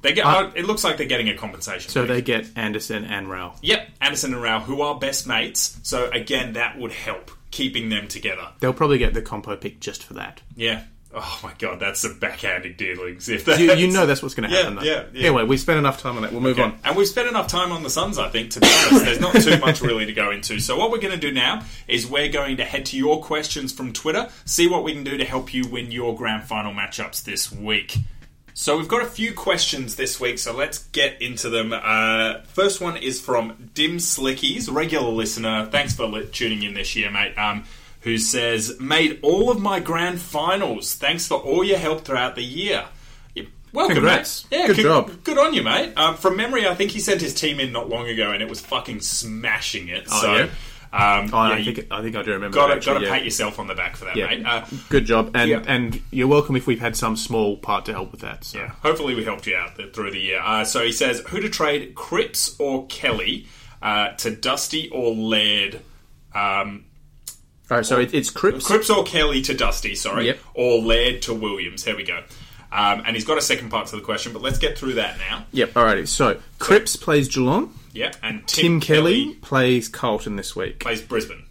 Speaker 1: They get.
Speaker 2: Uh,
Speaker 1: it looks like they're getting a compensation.
Speaker 2: so
Speaker 1: pick.
Speaker 2: they get Anderson and Rowell.
Speaker 1: Yep, Anderson and Rowell, who are best mates. So again, that would help keeping them together.
Speaker 2: They'll probably get the compo pick just for that.
Speaker 1: Yeah. Oh my god, that's some backhanded dealings. If that's,
Speaker 2: You, you know that's what's going to
Speaker 1: Yeah,
Speaker 2: happen. though.
Speaker 1: yeah, yeah.
Speaker 2: Anyway, we spent enough time on that. We'll move on.
Speaker 1: And we've spent enough time on the Suns, I think, to be honest. There's not too much really to go into. So, what we're going to do now is we're going to head to your questions from Twitter, see what we can do to help you win your grand final matchups this week. So, we've got a few questions this week, so let's get into them. Uh, first one is from Dim Slickies, regular listener. Thanks for li- tuning in this year, mate. Um, who says, Made all of my grand finals. Thanks for all your help throughout the year. Yeah, Welcome,
Speaker 2: Congrats.
Speaker 1: mate. Yeah,
Speaker 2: Good
Speaker 1: con-
Speaker 2: job.
Speaker 1: Good on you, mate. Um, from memory, I think he sent his team in not long ago, and it was fucking smashing it.
Speaker 2: Oh,
Speaker 1: so,
Speaker 2: yeah?
Speaker 1: um,
Speaker 2: Oh,
Speaker 1: yeah,
Speaker 2: I think I think I do remember.
Speaker 1: got to got to pat yourself on the back for that,
Speaker 2: Yeah.
Speaker 1: mate. Uh,
Speaker 2: Good job, and
Speaker 1: Yeah.
Speaker 2: and you're welcome if we've had some small part to help with that. So.
Speaker 1: yeah, hopefully we helped you out th- through the year. Uh, so he says, who to trade, Cripps or Kelly uh, to Dusty or Laird? Um,
Speaker 2: All right, so it, it's Cripps.
Speaker 1: Cripps or Kelly to Dusty, sorry,
Speaker 2: Yep.
Speaker 1: or Laird to Williams. Here we go. Um, and he's got a second part to the question, but let's get through that now.
Speaker 2: Yep. Alrighty. So Cripps plays Geelong.
Speaker 1: Yeah, and
Speaker 2: Tim, Kelly, plays Carlton this week.
Speaker 1: plays Brisbane.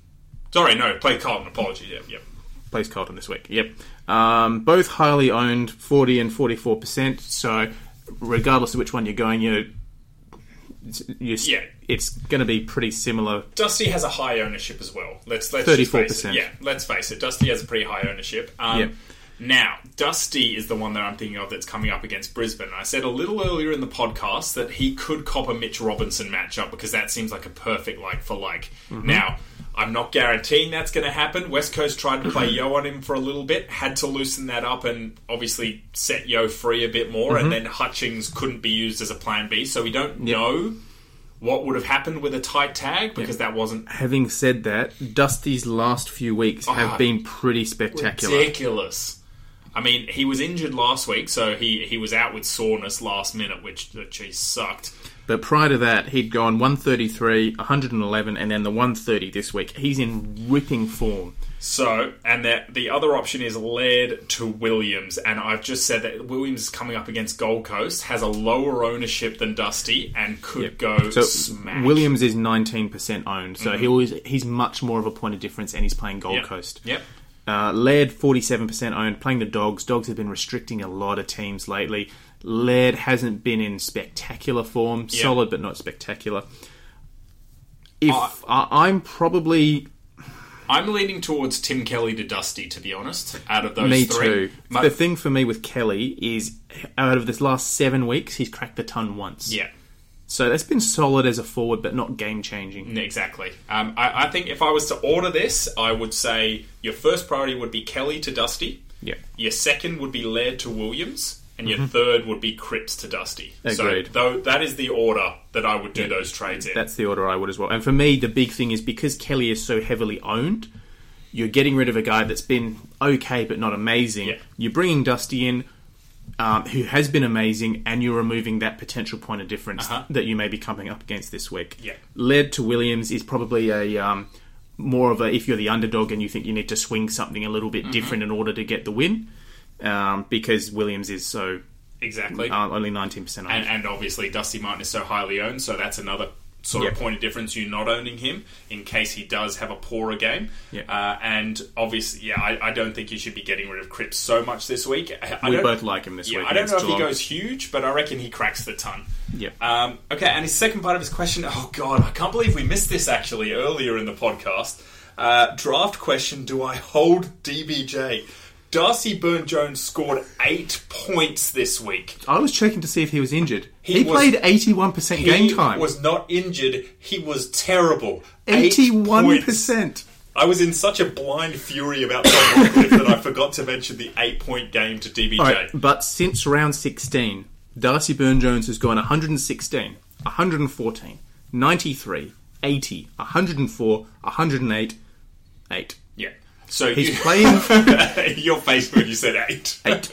Speaker 1: Sorry, no, play Carlton. Apologies. Yeah, yeah.
Speaker 2: Plays Carlton this week. Yep. Um, both highly owned, forty and forty-four percent. So regardless of which one you're going, you're, you're
Speaker 1: Yeah.
Speaker 2: It's going to be pretty similar.
Speaker 1: Dusty has a high ownership as well. Let's let's face it.
Speaker 2: 34%.
Speaker 1: Yeah, let's face it. Dusty has a pretty high ownership. Um,
Speaker 2: Yep.
Speaker 1: Now, Dusty is the one that I'm thinking of that's coming up against Brisbane. I said a little earlier in the podcast that he could cop a Mitch Robinson matchup because that seems like a perfect like for like.
Speaker 2: Mm-hmm.
Speaker 1: Now, I'm not guaranteeing that's going to happen. West Coast tried to play Yeo on him for a little bit, had to loosen that up and obviously set Yeo free a bit more, and then Hutchings couldn't be used as a plan B, so we don't
Speaker 2: Mm-hmm. Yep.
Speaker 1: know what would have happened with a tight tag because that wasn't
Speaker 2: Having said that, Dusty's last few weeks have
Speaker 1: Ah.
Speaker 2: been pretty spectacular.
Speaker 1: ridiculous. I mean, he was injured last week, so he, he was out with soreness last minute, which, which he sucked.
Speaker 2: But prior to that, he'd gone 133, 111, and then the 130 this week. He's in ripping form.
Speaker 1: So, and the, the other option is Laird to Williams, and I've just said that Williams is coming up against Gold Coast, has a lower ownership than Dusty, and could go
Speaker 2: So
Speaker 1: smack. Mm-hmm.
Speaker 2: Williams is 19% owned, so he always, he's much more of a point of difference, and he's playing Gold
Speaker 1: Yep.
Speaker 2: Coast.
Speaker 1: Yep.
Speaker 2: Uh, Laird 47% owned, playing the Dogs. Dogs have been restricting a lot of teams lately. Laird hasn't been in spectacular form,
Speaker 1: Yeah.
Speaker 2: solid but not spectacular. If
Speaker 1: Uh,
Speaker 2: I I'm probably
Speaker 1: I'm leaning towards Tim Kelly to Dusty, to be honest, out of those
Speaker 2: me
Speaker 1: three.
Speaker 2: too.
Speaker 1: My-
Speaker 2: the thing for me with Kelly is, out of this last seven weeks, he's cracked the ton once.
Speaker 1: yeah.
Speaker 2: So that's been solid as a forward, but not game changing.
Speaker 1: Exactly. Um, I, I think if I was to order this, I would say your first priority would be Kelly to Dusty.
Speaker 2: Yeah.
Speaker 1: Your second would be Laird to Williams, and your third would be Cripps to Dusty.
Speaker 2: Agreed.
Speaker 1: So, though that is the order that I would do those trades in.
Speaker 2: That's the order I would as well. And for me, the big thing is because Kelly is so heavily owned, you're getting rid of a guy that's been okay but not amazing.
Speaker 1: Yeah.
Speaker 2: You're bringing Dusty in, um, who has been amazing, and you're removing that potential point of difference
Speaker 1: Uh-huh.
Speaker 2: that you may be coming up against this week.
Speaker 1: Yeah.
Speaker 2: Led to Williams is probably a um, more of a if you're the underdog and you think you need to swing something a little bit
Speaker 1: Mm-hmm.
Speaker 2: different in order to get the win, um, because Williams is so
Speaker 1: exactly.
Speaker 2: uh, only 19% owned.
Speaker 1: and, and obviously, Dusty Martin is so highly owned, so that's another sort
Speaker 2: Yep.
Speaker 1: of point of difference. You not owning him in case he does have a poorer game.
Speaker 2: Yep.
Speaker 1: Uh, and obviously, yeah, I, I don't think you should be getting rid of Cripps so much this week. I, I
Speaker 2: we both like him this
Speaker 1: Yeah,
Speaker 2: week.
Speaker 1: I don't know if he goes huge, but I reckon he cracks the ton.
Speaker 2: Yep.
Speaker 1: Um, okay, and his second part of his question. Oh God, I can't believe we missed this actually earlier in the podcast. Uh, draft question: Do I hold DBJ? Darcy Byrne Jones scored eight points this week.
Speaker 2: I was checking to see if he was injured.
Speaker 1: He
Speaker 2: He,
Speaker 1: was-
Speaker 2: played 81%
Speaker 1: He
Speaker 2: game time.
Speaker 1: was not injured. He was terrible.
Speaker 2: 81%.
Speaker 1: I was in such a blind fury about Tom that I forgot to mention the eight-point game to DBJ.
Speaker 2: Right, but since round 16, Darcy Byrne-Jones has gone 116, 114, 93, 80, 104, 108, 8.
Speaker 1: Yeah. So
Speaker 2: He's
Speaker 1: you,
Speaker 2: playing
Speaker 1: your face when you said eight.
Speaker 2: eight.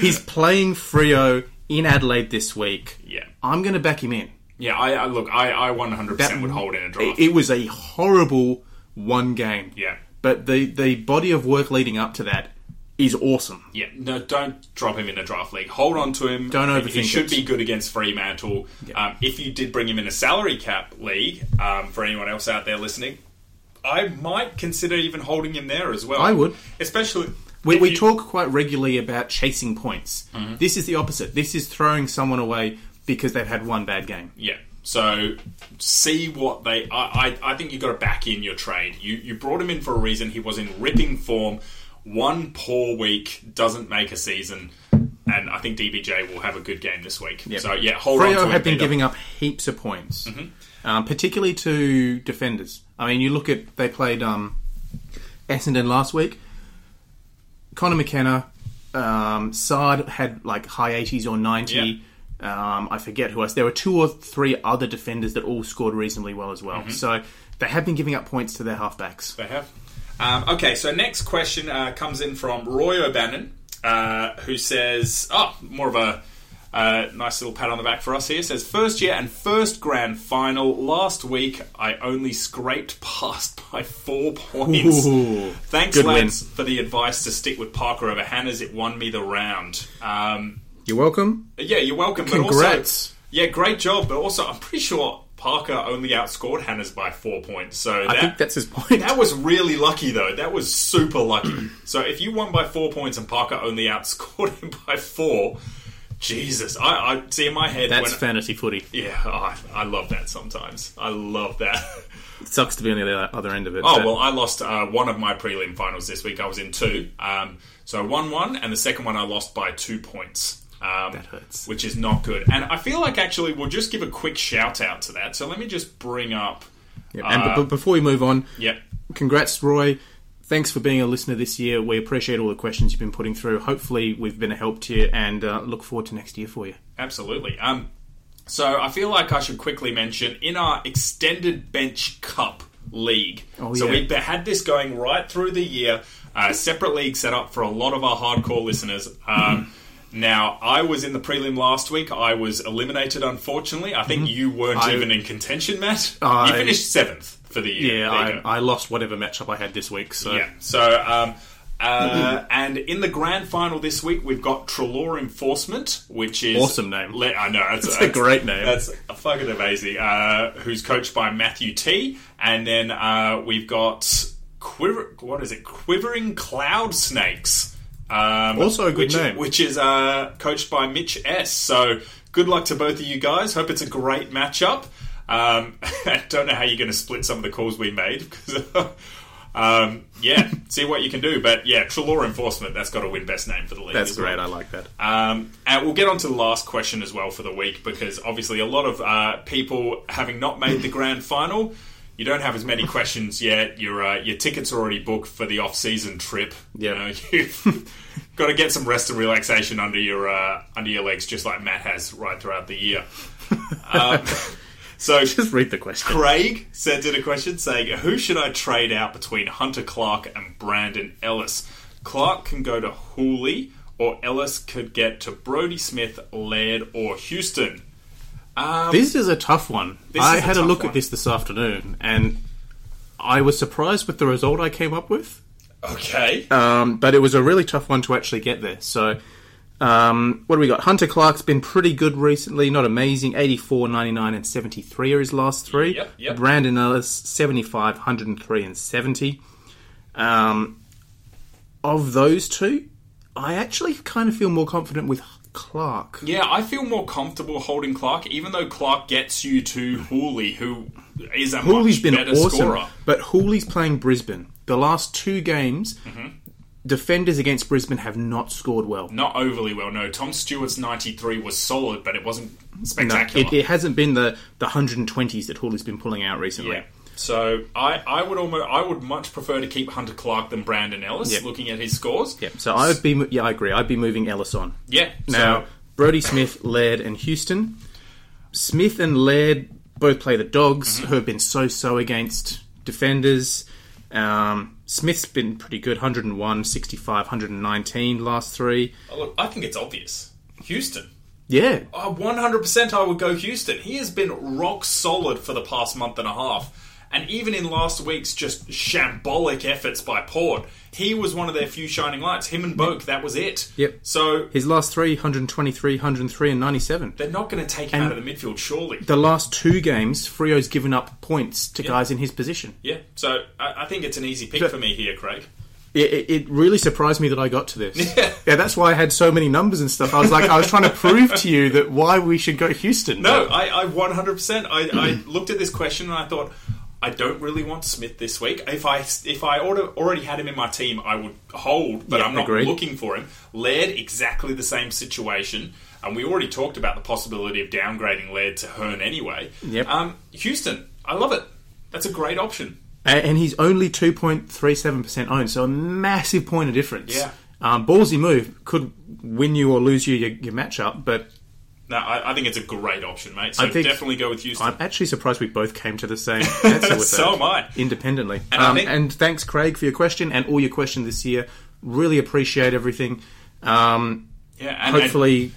Speaker 2: He's playing Freo in Adelaide this week.
Speaker 1: Yeah.
Speaker 2: I'm going to back him in.
Speaker 1: Yeah, I, I look, I, I 100%
Speaker 2: That-
Speaker 1: would hold in a draft.
Speaker 2: It, it was a horrible one game.
Speaker 1: yeah.
Speaker 2: But the, the body of work leading up to that is awesome.
Speaker 1: Yeah, no, don't drop him in a draft league. Hold on to him.
Speaker 2: Don't overthink.
Speaker 1: He should
Speaker 2: it.
Speaker 1: be good against Fremantle. Um, if you did bring him in a salary cap league, um, for anyone else out there listening, I might consider even holding him there as well.
Speaker 2: I would.
Speaker 1: especially
Speaker 2: We, we
Speaker 1: you-
Speaker 2: talk quite regularly about chasing points.
Speaker 1: Mm-hmm.
Speaker 2: This is the opposite. This is throwing someone away because they've had one bad game.
Speaker 1: Yeah. So see what they. I, I, I think you've got to back in your trade. You you brought him in for a reason. He was in ripping form. One poor week doesn't make a season, and I think DBJ will have a good game this week. So yeah, hold on
Speaker 2: Freo have been giving up heaps of points,
Speaker 1: Mm-hmm.
Speaker 2: um, particularly to defenders. I mean, you look at they played um, Essendon last week. Connor McKenna, um, Sard had like high 80s or 90. Um, I forget who else. There were two or three other defenders that all scored reasonably well as well.
Speaker 1: Mm-hmm.
Speaker 2: So they have been giving up points to their halfbacks.
Speaker 1: They have. Um, okay, so next question uh, comes in from Roy O'Bannon, uh, who says, "Oh, more of a uh, nice little pat on the back for us here." Says, first year and first grand final. Last week, I only scraped past by four points.
Speaker 2: Ooh,
Speaker 1: Thanks,
Speaker 2: good
Speaker 1: lads, for the advice to stick with Parker over Hannah's. It won me the round. Um,
Speaker 2: You're welcome.
Speaker 1: yeah, you're welcome. But
Speaker 2: Congrats.
Speaker 1: also, yeah, great job. But also, I'm pretty sure Parker only outscored Hannah's by four points. So
Speaker 2: I think that's his point.
Speaker 1: that was really lucky, though. That was super lucky. so if you won by four points and Parker only outscored him by four, Jesus, I, I see in my head
Speaker 2: That's
Speaker 1: when.
Speaker 2: fantasy footy.
Speaker 1: yeah, oh, I, I love that sometimes. I love that.
Speaker 2: It sucks to be on the other- end of it.
Speaker 1: Oh
Speaker 2: but-
Speaker 1: well, I lost uh, one of my prelim finals this week. I was in two, um, so I won one, and the second one I lost by two points. Um,
Speaker 2: That hurts.
Speaker 1: which is not good. And I feel like actually we'll just give a quick shout out to that. So let me just bring up.
Speaker 2: Yeah, and
Speaker 1: Uh,
Speaker 2: b- before we move on,
Speaker 1: Yep.
Speaker 2: congrats, Roy. Thanks for being a listener this year. We appreciate all the questions you've been putting through. Hopefully, we've been a help to you, and uh, look forward to next year for you.
Speaker 1: Absolutely. Um, so I feel like I should quickly mention in our extended bench cup league.
Speaker 2: Oh,
Speaker 1: so
Speaker 2: yeah.
Speaker 1: we had this going right through the year. Uh, separate league set up for a lot of our hardcore listeners. Um, now I was in the prelim last week. I was eliminated, unfortunately. I think you weren't
Speaker 2: Mm-hmm. I-
Speaker 1: even in contention, Matt.
Speaker 2: I-
Speaker 1: you finished seventh for the year.
Speaker 2: Yeah,
Speaker 1: There you go.
Speaker 2: I, I lost whatever matchup I had this week. So
Speaker 1: Yeah. So, um, uh, and in the grand final this week, we've got Treloar Enforcement, which is
Speaker 2: Awesome name.
Speaker 1: Le- I know it's,
Speaker 2: a great name.
Speaker 1: That's a fucking amazing. Uh, who's coached by Matthew T, and then uh, we've got Quiver. What is it? Quivering Cloud Snakes. Um,
Speaker 2: Also a good
Speaker 1: which,
Speaker 2: name.
Speaker 1: which is uh, coached by Mitch S. So good luck to both of you guys. Hope it's a great matchup. Um, I don't know how you're going to split some of the calls we made because Um, yeah, see what you can do. But yeah, Treloar Enforcement, that's got to win best name for the league.
Speaker 2: That's
Speaker 1: as well.
Speaker 2: great. I like that.
Speaker 1: Um, and we'll get on to the last question as well for the week because obviously a lot of uh, people having not made the grand final, you don't have as many questions yet. Your uh, your tickets are already booked for the off season trip.
Speaker 2: Yep.
Speaker 1: You know, you've got to get some rest and relaxation under your uh, under your legs, just like Matt has right throughout the year. So
Speaker 2: Just read the question.
Speaker 1: Craig sent in a question saying, Who should I trade out between Hunter Clark and Brandon Ellis? Clark can go to Houli, or Ellis could get to Brodie Smith, Laird, or Houston. Um,
Speaker 2: This is a tough one. I
Speaker 1: is a
Speaker 2: had a look
Speaker 1: one.
Speaker 2: at this this afternoon, and I was surprised with the result I came up with.
Speaker 1: okay.
Speaker 2: Um, but it was a really tough one to actually get there. So, um, what do we got? Hunter Clark's been pretty good recently, not amazing. 84, 99, and 73 are his last three.
Speaker 1: Yep, yep.
Speaker 2: Brandon Ellis, 75, 103, and 70. Um, of those two, I actually kind of feel more confident with Clark.
Speaker 1: Yeah, I feel more comfortable holding Clark, even though Clark gets you to Houli, who is a
Speaker 2: Houli's
Speaker 1: much
Speaker 2: been
Speaker 1: better
Speaker 2: awesome,
Speaker 1: scorer.
Speaker 2: but Houli's playing Brisbane. The last two games,
Speaker 1: Mm-hmm.
Speaker 2: Defenders against Brisbane have not scored well.
Speaker 1: Not overly well, no. Tom Stewart's 93 was solid, but it wasn't
Speaker 2: No,
Speaker 1: spectacular.
Speaker 2: it, it hasn't been the, the 120s that Houli's been pulling out recently.
Speaker 1: Yeah. So I, I would almost I would much prefer to keep Hunter Clark than Brandon Ellis.
Speaker 2: Yep.
Speaker 1: Looking at his scores,
Speaker 2: Yeah, so I would be, yeah, I agree. I'd be moving Ellis on.
Speaker 1: yeah.
Speaker 2: Now,
Speaker 1: so,
Speaker 2: Brodie Smith, Laird, and Houston. Smith and Laird both play the Dogs,
Speaker 1: Mm-hmm.
Speaker 2: who have been so so against defenders. Um, Smith's been pretty good 101, 65, 119 last three.
Speaker 1: oh, look, I think it's obvious. Houston.
Speaker 2: Yeah,
Speaker 1: Oh, 100% I would go Houston. He has been rock solid for the past month and a half. And even in last week's just shambolic efforts by Port, he was one of their few shining lights. Him and Boak, that was it.
Speaker 2: Yep.
Speaker 1: So
Speaker 2: his last three 123, 103, and 97.
Speaker 1: they're not going to take him out of the midfield, surely.
Speaker 2: The last two games, Freo's given up points to guys in his position.
Speaker 1: Yeah. So I, I think it's an easy pick for me here, Craig.
Speaker 2: It, it- really surprised me that I got to this. Yeah. yeah. that's why I had so many numbers and stuff. I was like, I was trying to prove to you that why we should go Houston.
Speaker 1: No, I, I 100%. I, I looked at this question and I thought, I don't really want Smith this week. If I if I already had him in my team, I would hold, but
Speaker 2: Yeah,
Speaker 1: I'm not
Speaker 2: agreed.
Speaker 1: looking for him. Laird, exactly the same situation. And we already talked about the possibility of downgrading Laird to Hurn anyway.
Speaker 2: Yep.
Speaker 1: Um, Houston, I love it. That's a great option.
Speaker 2: And he's only 2.37% owned, so a massive point of difference.
Speaker 1: Yeah.
Speaker 2: Um, ballsy move could win you or lose you your, your matchup, but
Speaker 1: No, I, I think it's a great option, mate. So
Speaker 2: I think-
Speaker 1: definitely go with Houston.
Speaker 2: I'm actually surprised we both came to the same answer with
Speaker 1: So
Speaker 2: that.
Speaker 1: am I.
Speaker 2: Independently.
Speaker 1: And I
Speaker 2: um,
Speaker 1: think-
Speaker 2: and thanks, Craig, for your question and all your questions this year. Really appreciate everything. Um,
Speaker 1: yeah, and, and-
Speaker 2: hopefully,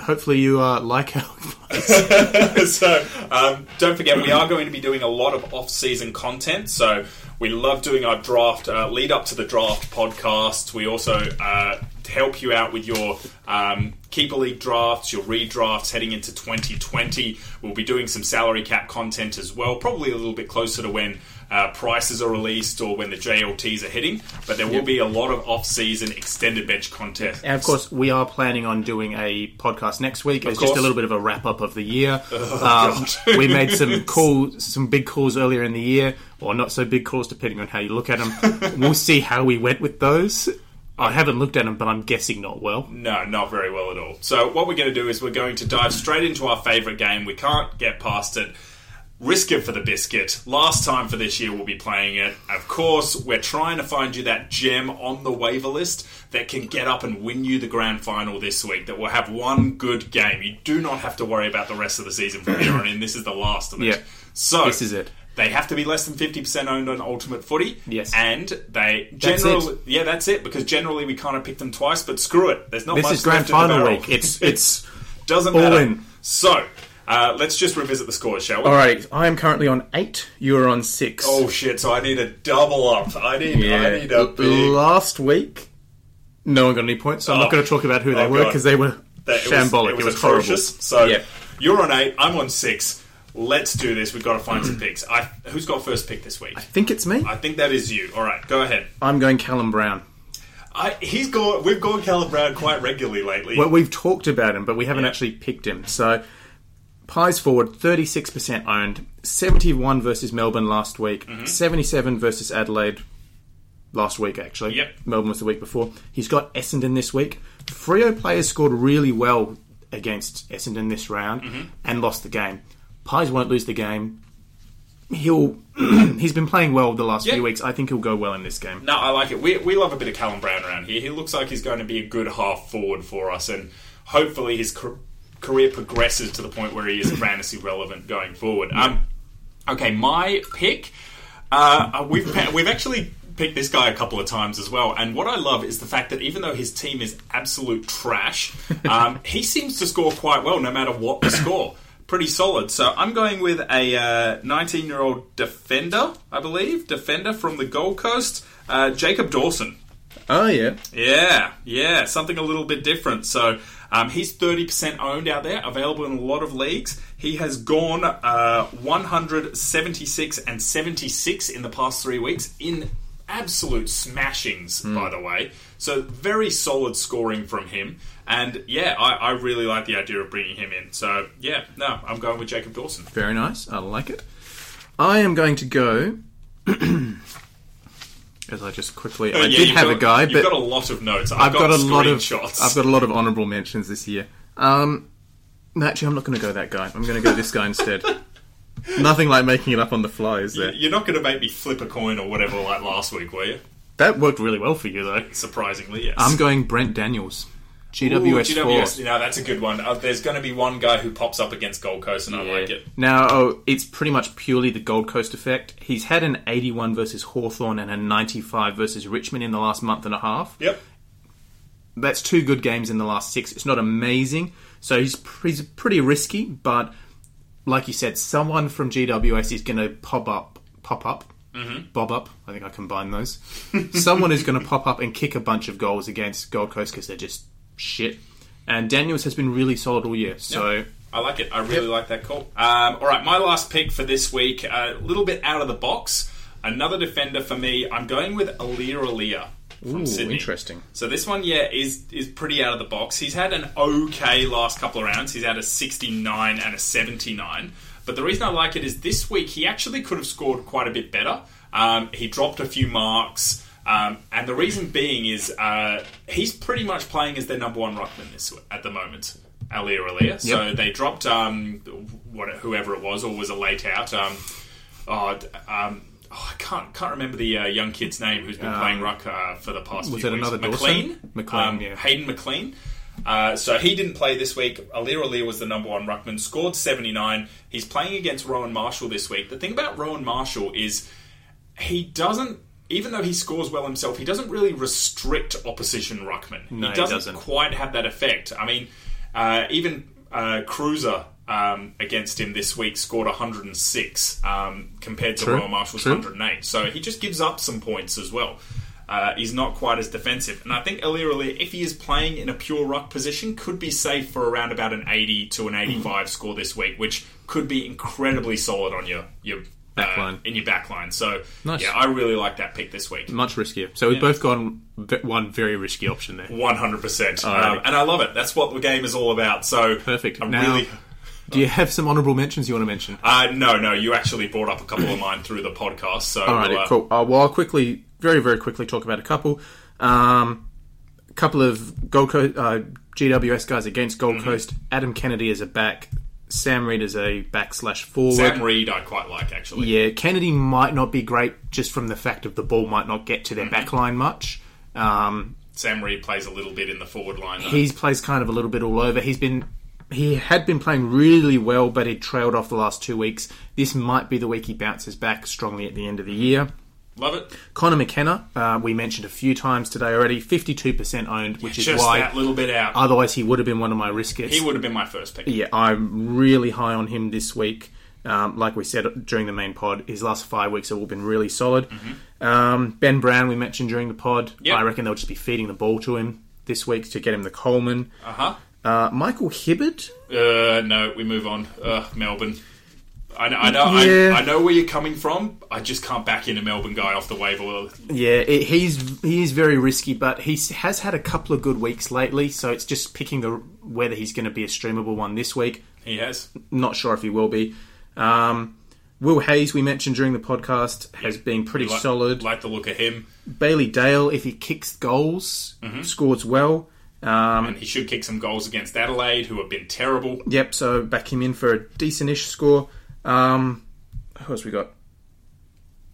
Speaker 2: hopefully you uh, like our advice.
Speaker 1: so um, don't forget, we are going to be doing a lot of off-season content. So we love doing our draft uh, lead up to the draft podcast. We also uh, help you out with your um, keeper league drafts, your redrafts heading into 2020. We'll be doing some salary cap content as well, probably a little bit closer to when. Uh, prices are released or when the JLTs are hitting, but there will be a lot of off-season extended bench content.
Speaker 2: And of course, we are planning on doing a podcast next week. It's just
Speaker 1: course. Oh,
Speaker 2: a little bit of a wrap up of the year. um, we made some cool, some big calls earlier in the year, or not so big calls, depending on how you look at them. we'll see how we went with those. I haven't looked at them, but I'm guessing not well.
Speaker 1: No, not very well at all. So what we're going to do is we're going to dive straight into our favourite game. We can't get past it. Risk it for the biscuit. Last time for this year, we'll be playing it. Of course, we're trying to find you that gem on the waiver list that can get up and win you the grand final this week. That will have one good game. You do not have to worry about the rest of the season from here on in. This is the last of it.
Speaker 2: Yeah.
Speaker 1: So
Speaker 2: This is it.
Speaker 1: They have to be less than fifty percent owned on Ultimate Footy.
Speaker 2: Yes.
Speaker 1: and they
Speaker 2: That's
Speaker 1: generally
Speaker 2: it.
Speaker 1: yeah, that's it. Because generally we kind of pick them twice, but screw it. There's not
Speaker 2: This
Speaker 1: much
Speaker 2: is grand
Speaker 1: left in the
Speaker 2: final week. It's- it's
Speaker 1: doesn't
Speaker 2: all
Speaker 1: matter.
Speaker 2: in.
Speaker 1: So uh, let's just revisit the scores, shall we?
Speaker 2: All right, I am currently on eight. You are on six.
Speaker 1: Oh shit! So I need a double up. I need. I need a big.
Speaker 2: Last week, no one got any points, so I'm
Speaker 1: Oh.
Speaker 2: not going to talk about who they
Speaker 1: Oh,
Speaker 2: were because they were
Speaker 1: that-
Speaker 2: shambolic.
Speaker 1: It was,
Speaker 2: horrible.
Speaker 1: atrocious. So
Speaker 2: Yeah.
Speaker 1: you're on eight. I'm on six. Let's do this. We've got to find some picks. I, who's got first pick this week?
Speaker 2: I think it's me.
Speaker 1: I think that is you. All right, go ahead.
Speaker 2: I'm going Callum Brown.
Speaker 1: I, he's gone. We've gone Callum Brown quite regularly lately.
Speaker 2: Well, we've talked about him, but we haven't
Speaker 1: Yeah.
Speaker 2: actually picked him. So, Pies forward, 36% owned. 71 versus Melbourne last week.
Speaker 1: Mm-hmm.
Speaker 2: 77 versus Adelaide. last week actually.
Speaker 1: Yep.
Speaker 2: Melbourne was the week before. He's got Essendon this week. Freo players scored really well against Essendon this round
Speaker 1: Mm-hmm.
Speaker 2: and lost the game. Pies won't lose the game. He'll he's been playing well the last
Speaker 1: Yeah.
Speaker 2: few weeks. I think he'll go well in this game.
Speaker 1: No, I like it. We, we love a bit of Callum Brown around here. He looks like he's going to be a good half forward for us, and hopefully his car- career progresses to the point where he is fantasy relevant going forward. Um, okay, my pick. Uh, we've pa- we've actually picked this guy a couple of times as well, and what I love is the fact that even though his team is absolute trash, um, he seems to score quite well no matter what the score. Pretty solid. So I'm going with a 19 year old defender, I believe, defender from the Gold Coast, uh, Jacob Dawson.
Speaker 2: Oh yeah.
Speaker 1: Yeah, yeah, something a little bit different. So um, he's 30% owned out there, available in a lot of leagues. He has gone uh, 176 and 76 in the past three weeks in absolute smashings, by the way. So very solid scoring from him. And yeah, I, I really like the idea of bringing him in. So yeah, no, I'm going with Jacob Dawson.
Speaker 2: Very nice. I like it. I am going to go. As I just quickly, I
Speaker 1: Uh, Yeah,
Speaker 2: did
Speaker 1: you've got,
Speaker 2: a guy, but You've
Speaker 1: got a lot of notes. I've,
Speaker 2: I've got, a lot of
Speaker 1: screenshots.
Speaker 2: I've got a lot of honourable mentions this year. Um, no, actually, I'm not going to go that guy. I'm going to go this guy instead. Nothing like making it up on the fly, is there?
Speaker 1: You're not going to make me flip a coin or whatever like last week, were you?
Speaker 2: That worked really well for you, though.
Speaker 1: Surprisingly, yes.
Speaker 2: I'm going Brent Daniels, GWS four.
Speaker 1: GWS. You know, that's a good one. Uh, there's going to be one guy who pops up against Gold Coast, and I like it.
Speaker 2: Now, oh, it's pretty much purely the Gold Coast effect. He's had an 81 versus Hawthorn and a 95 versus Richmond in the last month and a half.
Speaker 1: Yep.
Speaker 2: That's two good games in the last six. It's not amazing, so he's he's pretty risky. But like you said, someone from GWS is going to pop up, pop up, mm-hmm. bob up. I think I combined those. someone is going to pop up and kick a bunch of goals against Gold Coast because they're just shit. And Daniels has been really solid all year. So
Speaker 1: I like it. I really like that call. Um, all right, my last pick for this week, a little bit out of the box. Another defender for me. I'm going with Aliir Aliir from
Speaker 2: Ooh,
Speaker 1: Sydney.
Speaker 2: interesting.
Speaker 1: So this one, yeah, is is pretty out of the box. He's had an okay last couple of rounds. He's had a 69 and a 79. But the reason I like it is this week he actually could have scored quite a bit better. Um, he dropped a few marks. Um, and the reason being is uh, he's pretty much playing as their number one ruckman this at the moment, Aliir Aliir. So
Speaker 2: Yep.
Speaker 1: they dropped um, what, whoever it was, or was a late out. Um, oh, um, oh, I can't can't remember the uh, young kid's name who's been playing ruck uh, for the past.
Speaker 2: was
Speaker 1: few
Speaker 2: it
Speaker 1: weeks.
Speaker 2: another
Speaker 1: McLean?
Speaker 2: McLean,
Speaker 1: Um,
Speaker 2: yeah.
Speaker 1: Hayden McLean. Uh, so he didn't play this week. Aliir Aliir was the number one ruckman, scored 79. He's playing against Rowan Marshall this week. The thing about Rowan Marshall is he doesn't, even though he scores well himself, he doesn't really restrict opposition ruckman.
Speaker 2: No,
Speaker 1: he
Speaker 2: he
Speaker 1: doesn't,
Speaker 2: doesn't.
Speaker 1: quite have that effect. I mean, uh, even uh, Kreuzer um, against him this week scored 106 um, compared to
Speaker 2: True,
Speaker 1: Rowan Marshall's
Speaker 2: true.
Speaker 1: 108. So he just gives up some points as well. Uh, he's not quite as defensive. And I think Aliir Aliir, if he is playing in a pure ruck position, could be safe for around about an 80 to an 85 score this week, which could be incredibly solid on your, your
Speaker 2: Backline.
Speaker 1: Uh, in your back line. So,
Speaker 2: Nice.
Speaker 1: yeah, I really like that pick this week.
Speaker 2: much riskier. So we've both gone one very risky option there.
Speaker 1: One hundred percent, Um, and I love it. That's what the game is all about. So
Speaker 2: Perfect.
Speaker 1: I'm
Speaker 2: Now-
Speaker 1: really.
Speaker 2: Do you have some honourable mentions you want to mention?
Speaker 1: Uh, no, no, you actually brought up a couple of mine through the podcast. So,
Speaker 2: all right,
Speaker 1: we'll, uh,
Speaker 2: cool. Uh, well, I'll quickly, very, very quickly talk about a couple. Um, a couple of Gold Coast, uh, GWS guys against Gold
Speaker 1: Mm-hmm.
Speaker 2: Coast. Adam Kennedy is a back. Sam Reid is a backslash forward.
Speaker 1: Sam Reid, I quite like actually.
Speaker 2: Yeah, Kennedy might not be great just from the fact of the ball might not get to their
Speaker 1: Mm-hmm.
Speaker 2: back line much. Um,
Speaker 1: Sam Reid plays a little bit in the forward line. Though.
Speaker 2: he's plays kind of a little bit all over. He's been he had been playing really well, but he trailed off the last two weeks. This might be the week he bounces back strongly at the end of the year.
Speaker 1: Love it.
Speaker 2: Connor McKenna, uh, we mentioned a few times today already, fifty-two percent owned, which is
Speaker 1: Just
Speaker 2: why
Speaker 1: that little bit out.
Speaker 2: otherwise he would have been one of my riskers.
Speaker 1: he would have been my first pick.
Speaker 2: Yeah, I'm really high on him this week. Um, like we said during the main pod, his last five weeks have all been really solid. Um, ben Brown, we mentioned during the pod.
Speaker 1: Mm-hmm. Yep.
Speaker 2: I reckon they'll just be feeding the ball to him this week to get him the Coleman.
Speaker 1: Uh huh.
Speaker 2: Uh, Michael Hibberd,
Speaker 1: Uh, no, we move on. Uh, Melbourne. I know, I know,
Speaker 2: Yeah.
Speaker 1: I, I know where you're coming from. I just can't back in a Melbourne guy off the waiver.
Speaker 2: yeah, it, he's he is very risky, but he has had a couple of good weeks lately. So it's just picking the whether he's going to be a streamable one this week.
Speaker 1: He has.
Speaker 2: Not sure if he will be. Um, Will Hayes, we mentioned during the podcast, has been pretty
Speaker 1: Like-
Speaker 2: solid.
Speaker 1: Like the look of him.
Speaker 2: Bailey Dale, if he kicks goals,
Speaker 1: Mm-hmm.
Speaker 2: scores well. Um,
Speaker 1: And he should kick some goals against Adelaide, who have been terrible.
Speaker 2: Yep, so back him in for a decent-ish score. Um, who else we got?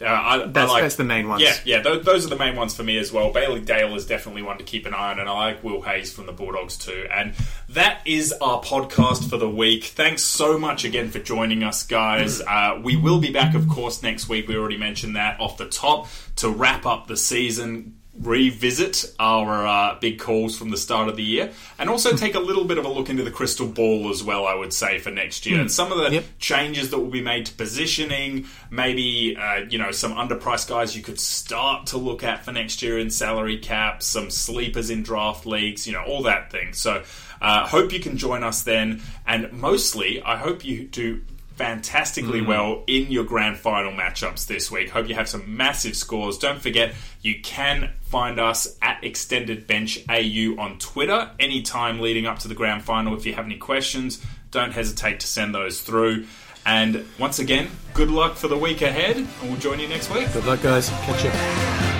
Speaker 1: Uh, I, I
Speaker 2: That's,
Speaker 1: like,
Speaker 2: that's the main ones.
Speaker 1: Yeah, yeah, those, those are the main ones for me as well. Bailey Dale is definitely one to keep an eye on, and I like Will Hayes from the Bulldogs too. And that is our podcast for the week. Thanks so much again for joining us, guys. Uh, we will be back, of course, next week. We already mentioned that off the top to wrap up the season. Revisit our uh, big calls from the start of the year, and also take a little bit of a look into the crystal ball as well. I would say for next year, and some of the
Speaker 2: Yep.
Speaker 1: changes that will be made to positioning, maybe uh, you know some underpriced guys you could start to look at for next year in salary caps, some sleepers in draft leagues, you know all that thing. So uh, hope you can join us then, and mostly I hope you do fantastically hmm. well in your grand final matchups this week. Hope you have some massive scores. Don't forget, you can find us at Extended Bench AU on Twitter anytime leading up to the grand final. If you have any questions, don't hesitate to send those through. And once again, good luck for the week ahead, and we'll join you next week.
Speaker 2: Good luck, guys. Catch you.